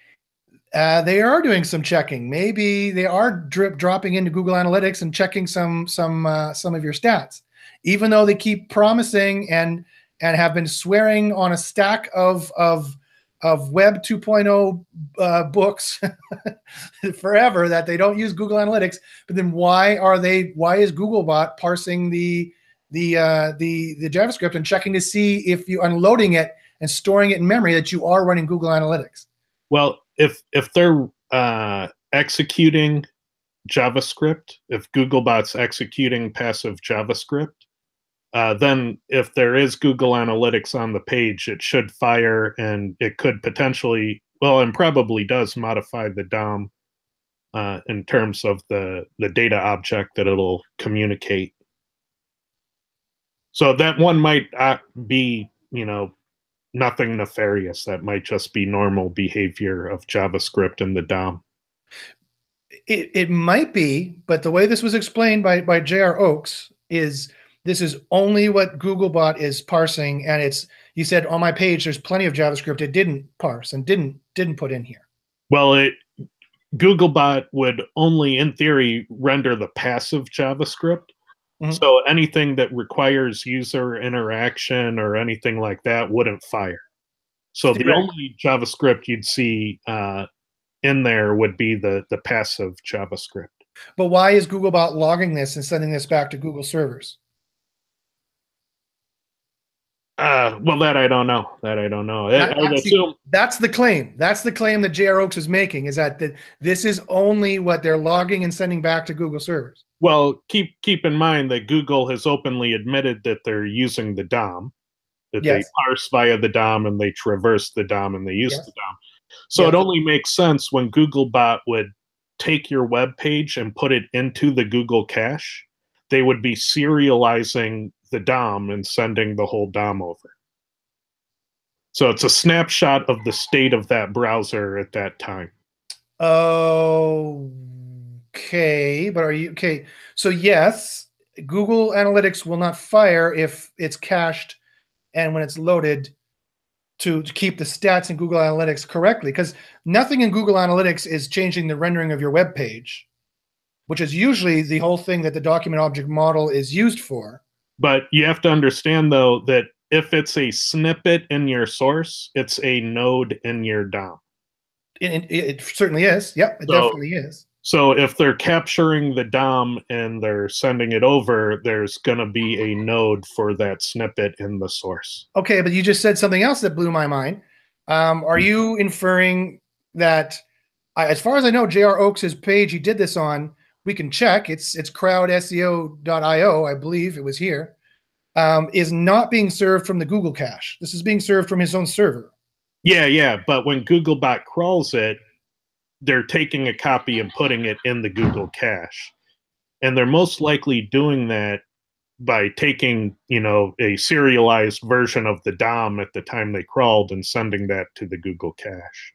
uh, they are doing some checking. Maybe they are drip dropping into Google Analytics and checking some some uh, some of your stats, even though they keep promising and and have been swearing on a stack of of of Web 2.0 uh, books forever that they don't use Google Analytics. But then why are they? Why is Googlebot parsing the the uh, the the JavaScript and checking to see if you're unloading it and storing it in memory that you are running Google Analytics. Well, if if they're uh, executing JavaScript, if Googlebot's executing passive JavaScript, uh, then if there is Google Analytics on the page, it should fire and it could potentially, well, and probably does modify the DOM uh, in terms of the the data object that it'll communicate so that one might be, you know, nothing nefarious. That might just be normal behavior of JavaScript in the DOM. It, it might be, but the way this was explained by, by J.R. Oakes is this is only what Googlebot is parsing. And it's, you said on my page, there's plenty of JavaScript it didn't parse and didn't, didn't put in here. Well, it, Googlebot would only, in theory, render the passive JavaScript. Mm-hmm. So anything that requires user interaction or anything like that wouldn't fire. So the only JavaScript you'd see uh, in there would be the the passive JavaScript. But why is Googlebot logging this and sending this back to Google servers? Uh, well, that I don't know. That I don't know. That, that's, the, that's, the, claim. That's the claim that J.R. Oakes is making is that the, this is only what they're logging and sending back to Google servers. Well, keep keep in mind that Google has openly admitted that they're using the DOM, that yes. they parse via the DOM and they traverse the DOM and they use yes. the DOM. So yes. it only makes sense when Googlebot would take your web page and put it into the Google cache, they would be serializing the DOM and sending the whole DOM over. So it's a snapshot of the state of that browser at that time. Okay, but are you okay? So yes, Google Analytics will not fire if it's cached and when it's loaded to, to keep the stats in Google Analytics correctly because nothing in Google Analytics is changing the rendering of your web page, which is usually the whole thing that the document object model is used for. But you have to understand though that if it's a snippet in your source, it's a node in your DOM. It, it, it certainly is. Yep, it so, definitely is. So if they're capturing the DOM and they're sending it over, there's going to be a node for that snippet in the source. Okay, but you just said something else that blew my mind. Um, are you inferring that, as far as I know, J.R. Oakes' page he did this on, we can check. It's it's crowdseo.io, I believe it was here. Um, is not being served from the Google cache. This is being served from his own server. Yeah, yeah, but when Googlebot crawls it, they're taking a copy and putting it in the Google cache. And they're most likely doing that by taking, you know, a serialized version of the DOM at the time they crawled and sending that to the Google cache.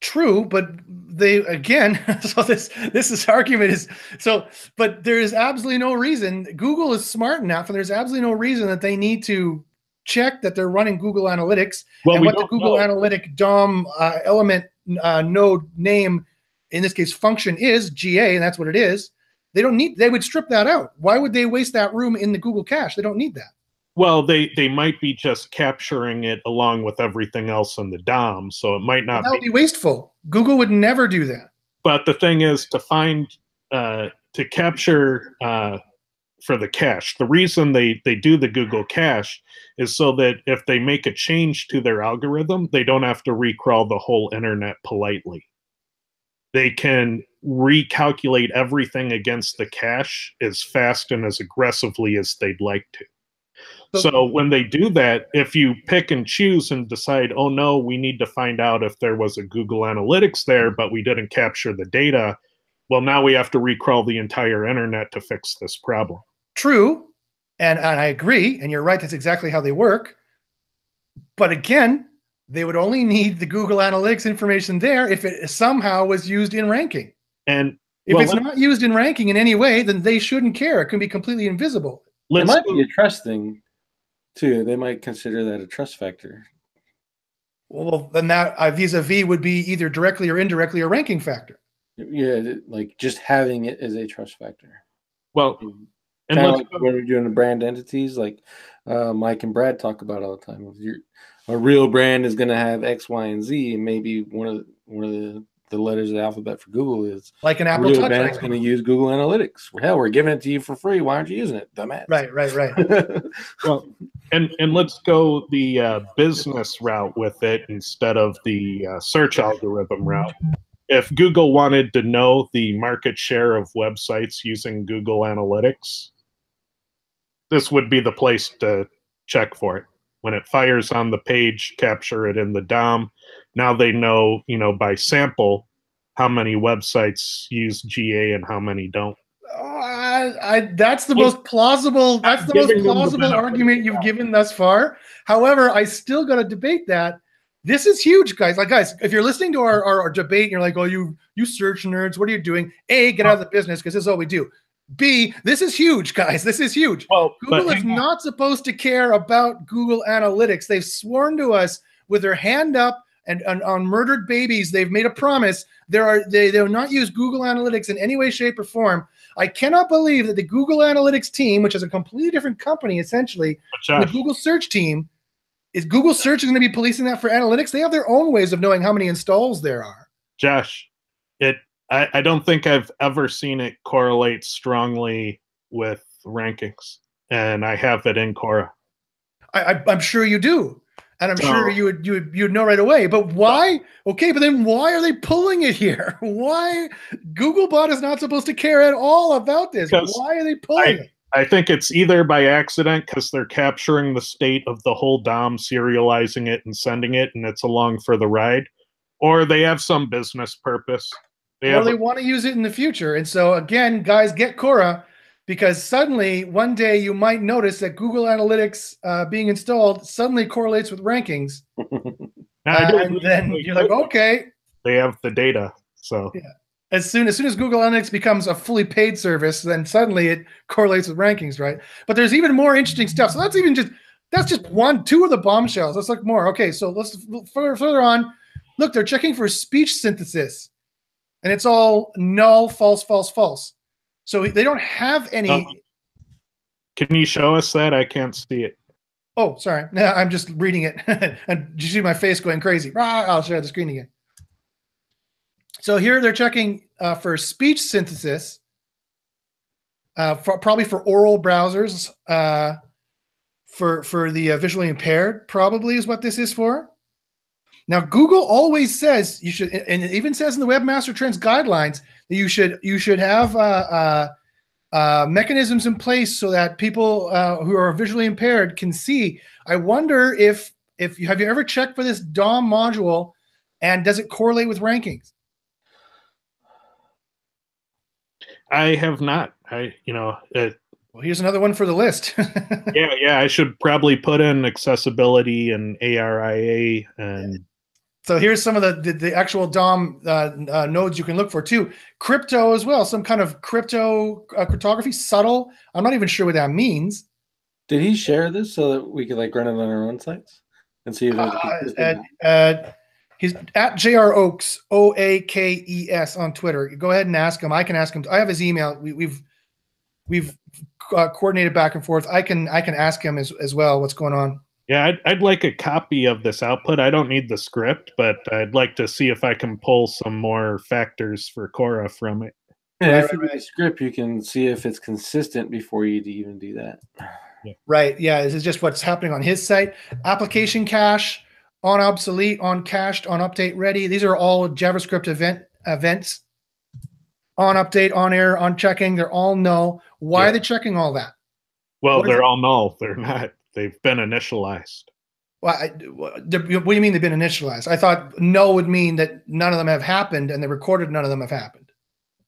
True, but they again, so this this is argument is so, but there is absolutely no reason. Google is smart enough, and there's absolutely no reason that they need to check that they're running Google Analytics well, and we what the Google know. Analytic DOM uh, element uh, node name, in this case function, is GA, and that's what it is. They don't need. They would strip that out. Why would they waste that room in the Google cache? They don't need that. Well, they they might be just capturing it along with everything else in the DOM, so it might not That would be. be wasteful. Google would never do that. But the thing is to find uh, to capture uh, for the cache. The reason they they do the Google cache is so that if they make a change to their algorithm, they don't have to recrawl the whole internet politely. They can recalculate everything against the cache as fast and as aggressively as they'd like to. So- So when they do that, if you pick and choose and decide, oh no, we need to find out if there was a Google Analytics there, but we didn't capture the data, well, now we have to recrawl the entire internet to fix this problem. True, and, and I agree, and you're right. That's exactly how they work. But again, they would only need the Google Analytics information there if it somehow was used in ranking. And If Well, it's not used in ranking in any way, then they shouldn't care. It can be completely invisible. It let's might be a trust thing too. They might consider that a trust factor. Well, then that uh, vis-a-vis would be either directly or indirectly a ranking factor. Yeah, like just having it as a trust factor. well, and Kind of let's like when we're doing the brand entities, like uh, Mike and Brad talk about all the time. If you're, a real brand is going to have X, Y, and Z, and maybe one of the, one of the, the letters of the alphabet for Google is Like an Apple real Touch. brand is going to use Google Analytics. Hell, we're giving it to you for free. Why aren't you using it, dumbass? Right, right, right. well, and and let's go the uh, business route with it instead of the uh, search algorithm route. If Google wanted to know the market share of websites using Google Analytics, this would be the place to check for it. When it fires on the page, capture it in the DOM. Now they know, you know, by sample how many websites use GA and how many don't. Oh, I, I, that's the Well, most plausible. That's the most giving them the plausible argument you've given thus far. However, I still got to debate that. This is huge, guys. Like, guys, if you're listening to our, our, our debate and you're like, "Oh, you you search nerds, what are you doing?" A, get out of the business because this is all we do. B, this is huge, guys. This is huge. Well, Google is not supposed to care about Google Analytics. They've sworn to us with their hand up and, and on murdered babies. They've made a promise. There are they they will not use Google Analytics in any way, shape, or form. I cannot believe that the Google Analytics team, which is a completely different company essentially, the Google Search team, is Google Search is going to be policing that for analytics. They have their own ways of knowing how many installs there are. Josh, it I, I don't think I've ever seen it correlate strongly with rankings, and I have it in Cora. I, I, I'm sure you do, and I'm sure you would you would you'd know right away. But why? Okay, but then why are they pulling it here? Why Googlebot is not supposed to care at all about this? Why are they pulling I- it? I think it's either by accident because they're capturing the state of the whole DOM, serializing it, and sending it, and it's along for the ride, or they have some business purpose. They Or they want to use it in the future. And so again, guys, get Cora because suddenly one day you might notice that Google Analytics uh, being installed suddenly correlates with rankings, Now, Uh, and then you're like, okay. they have the data, so As soon as soon as Google Analytics becomes a fully paid service, then suddenly it correlates with rankings, right? But there's even more interesting stuff. So that's even just that's just one, two of the bombshells. Let's look more. Okay, so let's further further on. Look, they're checking for speech synthesis, and it's all null, false, false, false. So they don't have any. Oh. can you show us that? I can't see it. Oh, sorry. No, I'm just reading it. and you see my face going crazy? I'll share the screen again. So here they're checking uh, for speech synthesis, uh, for, probably for oral browsers, uh, for for the uh, visually impaired. Probably is what this is for. Now Google always says you should, and it even says in the Webmaster Trends guidelines you should you should have uh, uh, uh, mechanisms in place so that people uh, who are visually impaired can see. I wonder if if you have you ever checked for this DOM module, and does it correlate with rankings? I have not. I you know it, Well, here's another one for the list. yeah yeah. I should probably put in accessibility and ARIA and so here's some of the the, the actual DOM uh, uh, nodes you can look for too. Crypto as well, some kind of crypto uh, cryptography, subtle. I'm not even sure what that means. Did he share this so that we could like run it on our own sites and see if Uh, He's at J.R. Oakes O A K E S on Twitter. Go ahead and ask him. I can ask him. I have his email. We, we've we've uh, coordinated back and forth. I can I can ask him as as well. What's going on? Yeah, I'd, I'd like a copy of this output. I don't need the script, but I'd like to see if I can pull some more factors for Cora from it. Yeah, Right, if you right, do the script, you can see if it's consistent before you even do that. Right. Yeah. This is just what's happening on his site. Application cache on obsolete, on cached, on update ready. These are all JavaScript event events. On update, on error, on checking. They're all null. Why Yeah. are they checking all that? Well, What is they're all null. They're not. They've been initialized. Well, I, what do you mean they've been initialized? I thought no would mean that none of them have happened, and they recorded none of them have happened.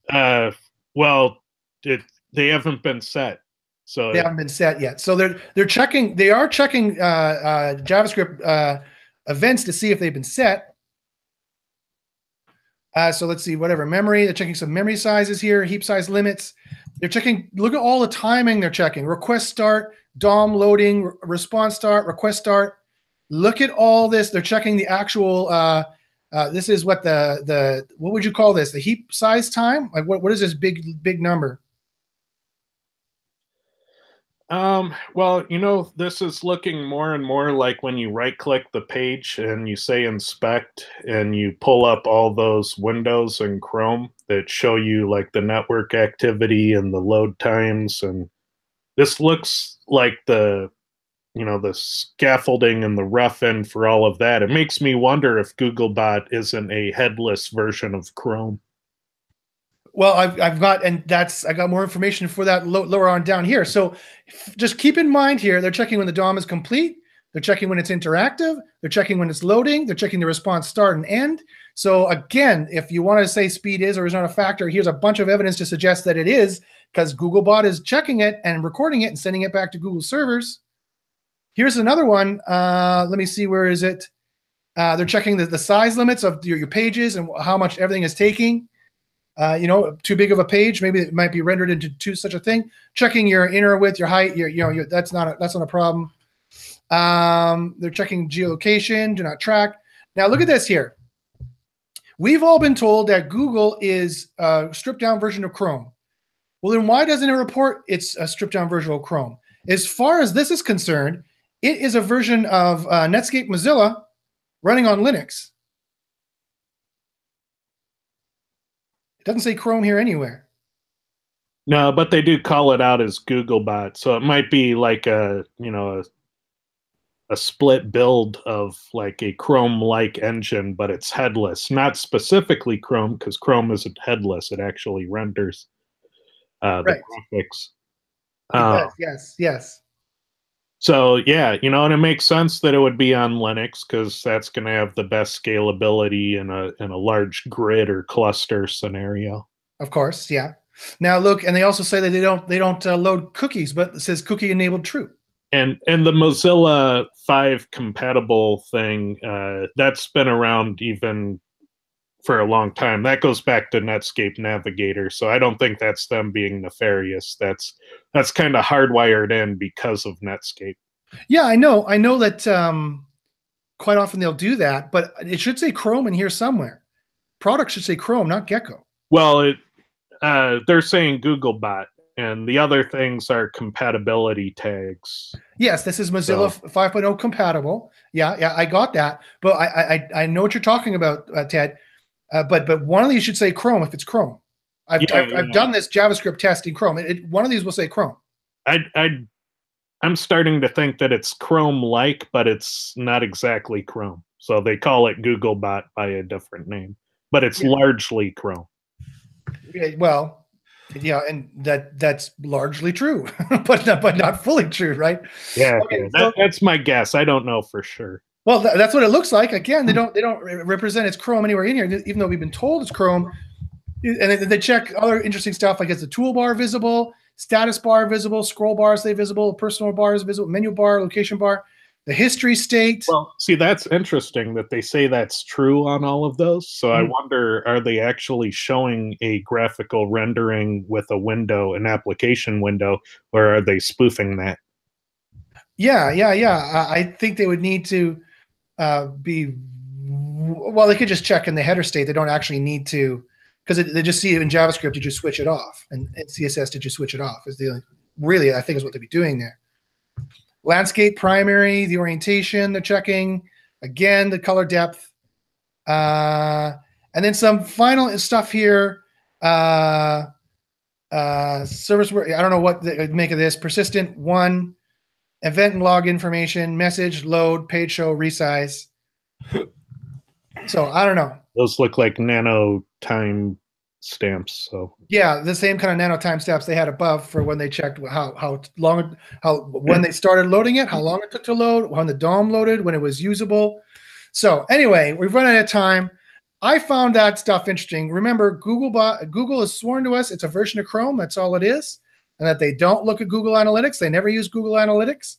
Uh, well, it, they haven't been set. So They haven't been set yet. So they're they're checking. They are checking uh, uh, JavaScript uh, events to see if they've been set. Uh, so let's see, whatever memory. They're checking some memory sizes here, heap size limits. They're checking. Look at all the timing they're checking. Request start, DOM loading, response start, request start. Look at all this. They're checking the actual. Uh, uh, this is what the the what would you call this? The heap size time? Like what what is this big big number? Um, well, you know, this is looking more and more like when you right click the page and you say inspect and you pull up all those windows in Chrome that show you like the network activity and the load times. And this looks like the, you know, the scaffolding and the rough end for all of that. It makes me wonder if Googlebot isn't a headless version of Chrome. Well, I've, I've got, and that's, I got more information for that lo- lower on down here. So f- just keep in mind here, they're checking when the DOM is complete. They're checking when it's interactive. They're checking when it's loading. They're checking the response start and end. So again, if you want to say speed is or is not a factor, here's a bunch of evidence to suggest that it is because Googlebot is checking it and recording it and sending it back to Google servers. Here's another one. Uh, let me see, where is it? Uh, they're checking the, the size limits of your, your pages and how much everything is taking uh, you know, too big of a page, maybe it might be rendered into two such a thing. Checking your inner width, your height, your you know, your, that's not a, that's not a problem. Um, they're checking geolocation, do not track. Now look at this here. We've all been told that Google is a stripped down version of Chrome. Well, then why doesn't it report it's a stripped down version of Chrome? As far as this is concerned, it is a version of uh, Netscape Mozilla running on Linux. It doesn't say Chrome here anywhere. No, but they do call it out as Googlebot, so it might be like a you know a, a split build of like a Chrome-like engine, but it's headless. Not specifically Chrome, because Chrome isn't headless; it actually renders uh, the Right. graphics. Uh, does, yes, yes. so yeah, you know, and it makes sense that it would be on Linux because that's going to have the best scalability in a in a large grid or cluster scenario. Of course, yeah. Now look, and they also say that they don't they don't uh, load cookies, but it says cookie enabled true. and and the Mozilla 5 compatible thing uh, that's been around even for a long time. That goes back to Netscape Navigator, so I don't think that's them being nefarious. That's that's kind of hardwired in because of Netscape. Yeah, I know. I know that um, quite often they'll do that, but it should say Chrome in here somewhere. Product should say Chrome, not Gecko. Well, it uh, they're saying Googlebot, and the other things are compatibility tags. Yes, this is Mozilla So- 5.0 compatible. Yeah, yeah, I got that. But I I, I- I know what you're talking about, uh, Ted. Uh, but but one of these should say Chrome if it's Chrome. I've, Yeah, I've, yeah. I've done this JavaScript test in Chrome. It, it- one of these will say Chrome. I I I'm starting to think that it's Chrome like, but it's not exactly Chrome. So they call it Googlebot by a different name, but it's Yeah. largely Chrome. Well, yeah, and that that's largely true, but not, but not fully true, right? Yeah, Okay, so- that, that's my guess. I don't know for sure. Well, tha- that's what it looks like. Again, they don't they don't re- represent it's Chrome anywhere in here, even though we've been told it's Chrome. And they, they check other interesting stuff like is the toolbar visible, status bar visible, scroll bars they visible, personal bars visible, menu bar, location bar, the history state. Well, see, that's interesting that they say that's true on all of those. So I Mhm. wonder, are they actually showing a graphical rendering with a window, an application window, or are they spoofing that? Yeah, yeah, yeah. I, I think they would need to uh, be well, they could just check in the header state. They don't actually need to because they just see in JavaScript. You just switch it off, and, CSS did you switch it off is the really I think is what they'd be doing there. Landscape primary, the orientation they're checking again, the color depth, uh, and then some final stuff here. Uh, uh, service I don't know what they make of this. Persistent one, event and log information, message, load, page show, resize. so I don't know. Those look like nano time stamps. So yeah, the same kind of nano time stamps they had above for when they checked how how long how when they started loading it, how long it took to load, when the DOM loaded, when it was usable. So anyway, we've run out of time. I found that stuff interesting. Remember, Google Google has sworn to us it's a version of Chrome. That's all it is, and that they don't look at Google Analytics. They never use Google Analytics,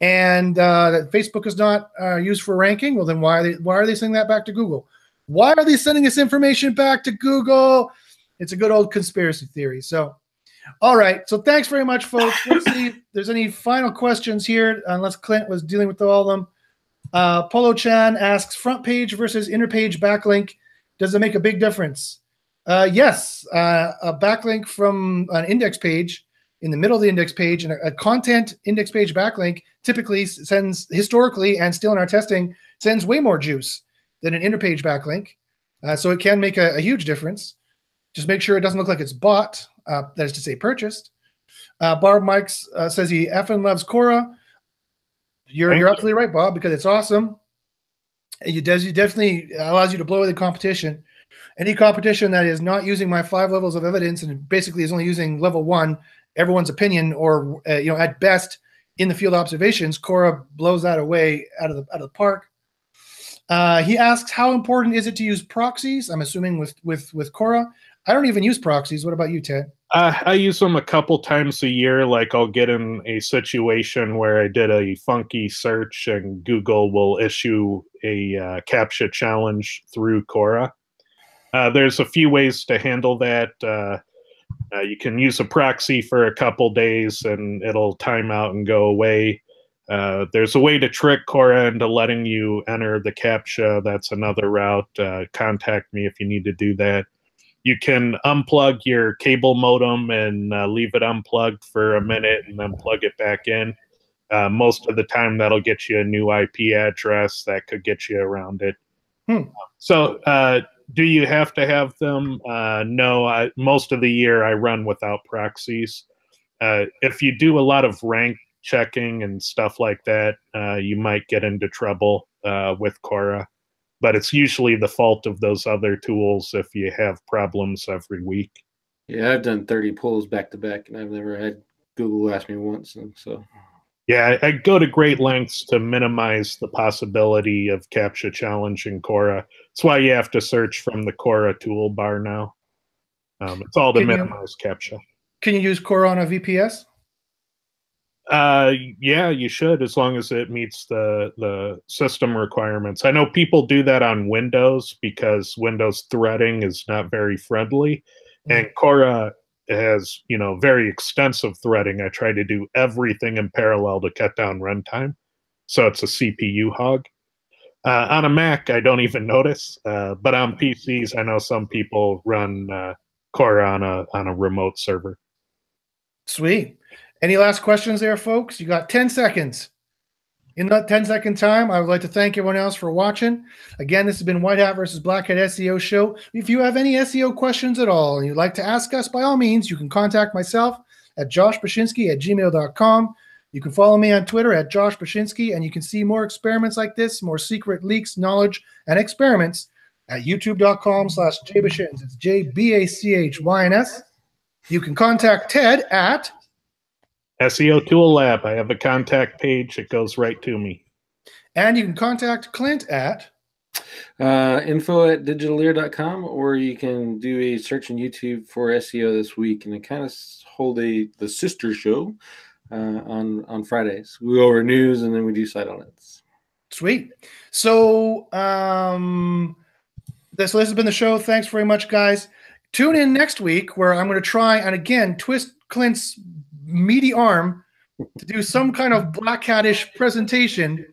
and uh, that Facebook is not uh, used for ranking. Well, then why are they why are they sending that back to Google? Why are they sending this information back to Google? It's a good old conspiracy theory. So, all right. So thanks very much, folks. Let's see if there's any final questions here, unless Clint was dealing with all of them. Uh, Polo Chan asks front page versus inner page backlink. Does it make a big difference? Uh, yes, uh, a backlink from an index page in the middle of the index page and a, a, content index page backlink typically sends historically and still in our testing sends way more juice than an interpage backlink. Uh, so it can make a, a, huge difference. Just make sure it doesn't look like it's bought, uh, that is to say purchased. Uh, Barb Mikes uh, says he effing loves Cora. You're you're absolutely right, Bob, because it's awesome. It does you definitely allows you to blow away the competition. Any competition that is not using my five levels of evidence and basically is only using level one, everyone's opinion, or uh, you know at best in the field observations, Cora blows that away out of the out of the park. Uh, he asks, how important is it to use proxies? I'm assuming with with with Cora. I don't even use proxies. What about you, Ted? Uh, I use them a couple times a year. Like I'll get in a situation where I did a funky search and Google will issue a uh, CAPTCHA challenge through Cora. Uh, there's a few ways to handle that. Uh, uh, you can use a proxy for a couple days and it'll time out and go away. Uh, there's a way to trick Cora into letting you enter the CAPTCHA. That's another route. contact me if you need to do that you can unplug your cable modem and uh, leave it unplugged for a minute and then plug it back in. Uh, most of the time, that'll get you a new IP address that could get you around it. Hmm. So, uh, do you have to have them? Uh, no, I, most of the year I run without proxies. Uh, if you do a lot of rank checking and stuff like that, uh, you might get into trouble with Cora but it's usually the fault of those other tools if you have problems every week. Yeah, I've done 30 pulls back to back and I've never had Google ask me once. And so, yeah, I, go to great lengths to minimize the possibility of CAPTCHA challenge in Cora. That's why you have to search from the Cora toolbar now. Um, it's all to can minimize you, CAPTCHA. Can you use Cora on a VPS? Uh, yeah, you should as long as it meets the the system requirements. I know people do that on Windows because Windows threading is not very friendly, mm-hmm. and Cora has you know very extensive threading. I try to do everything in parallel to cut down runtime, so it's a CPU hog. Uh, on a Mac, I don't even notice, uh, but on PCs, I know some people run uh, on a on a remote server. Sweet. Any last questions there, folks? You got 10 seconds. In that 10 second time, I would like to thank everyone else for watching. Again, this has been White Hat versus Black Hat SEO show. If you have any SEO questions at all and you'd like to ask us, by all means, you can contact myself at joshbachynski at gmail.com. You can follow me on Twitter at Josh Bachynski, and you can see more experiments like this, more secret leaks, knowledge, and experiments at youtube.com slash jbachyns. It's J-B-A-C-H-Y-N-S. You can contact Ted at SEO Tool Lab. I have a contact page. that goes right to me. And you can contact Clint at uh, info at digitaleer.com or you can do a search on YouTube for SEO this week and I kind of hold a the sister show uh, on on Fridays. We go over news and then we do site audits. Sweet. So um this, this has been the show. Thanks very much, guys. Tune in next week where I'm going to try and again twist Clint's meaty arm to do some kind of black hatish presentation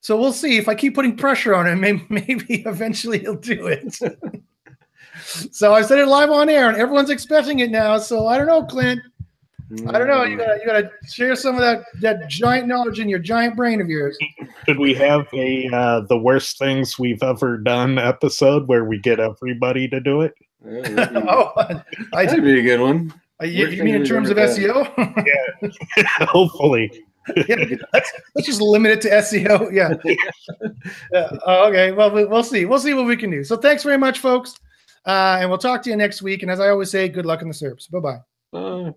So we'll see if I keep putting pressure on him. Maybe, maybe eventually he'll do it. so I said it live on air, and everyone's expecting it now. So I don't know, Clint. I don't know. You gotta you gotta share some of that that giant knowledge in your giant brain of yours. Could we have a uh, the worst things we've ever done episode where we get everybody to do it? Yeah, oh, I that'd be a good one. You, you mean in terms of we've ever SEO? Hopefully. yeah, let's, let's just limit it to SEO. Yeah. yeah. Oh, okay. Well, we- we'll see. We'll see what we can do. So thanks very much, folks. Uh, and we'll talk to you next week. And as I always say, good luck in the SERPs. Bye bye. Uh,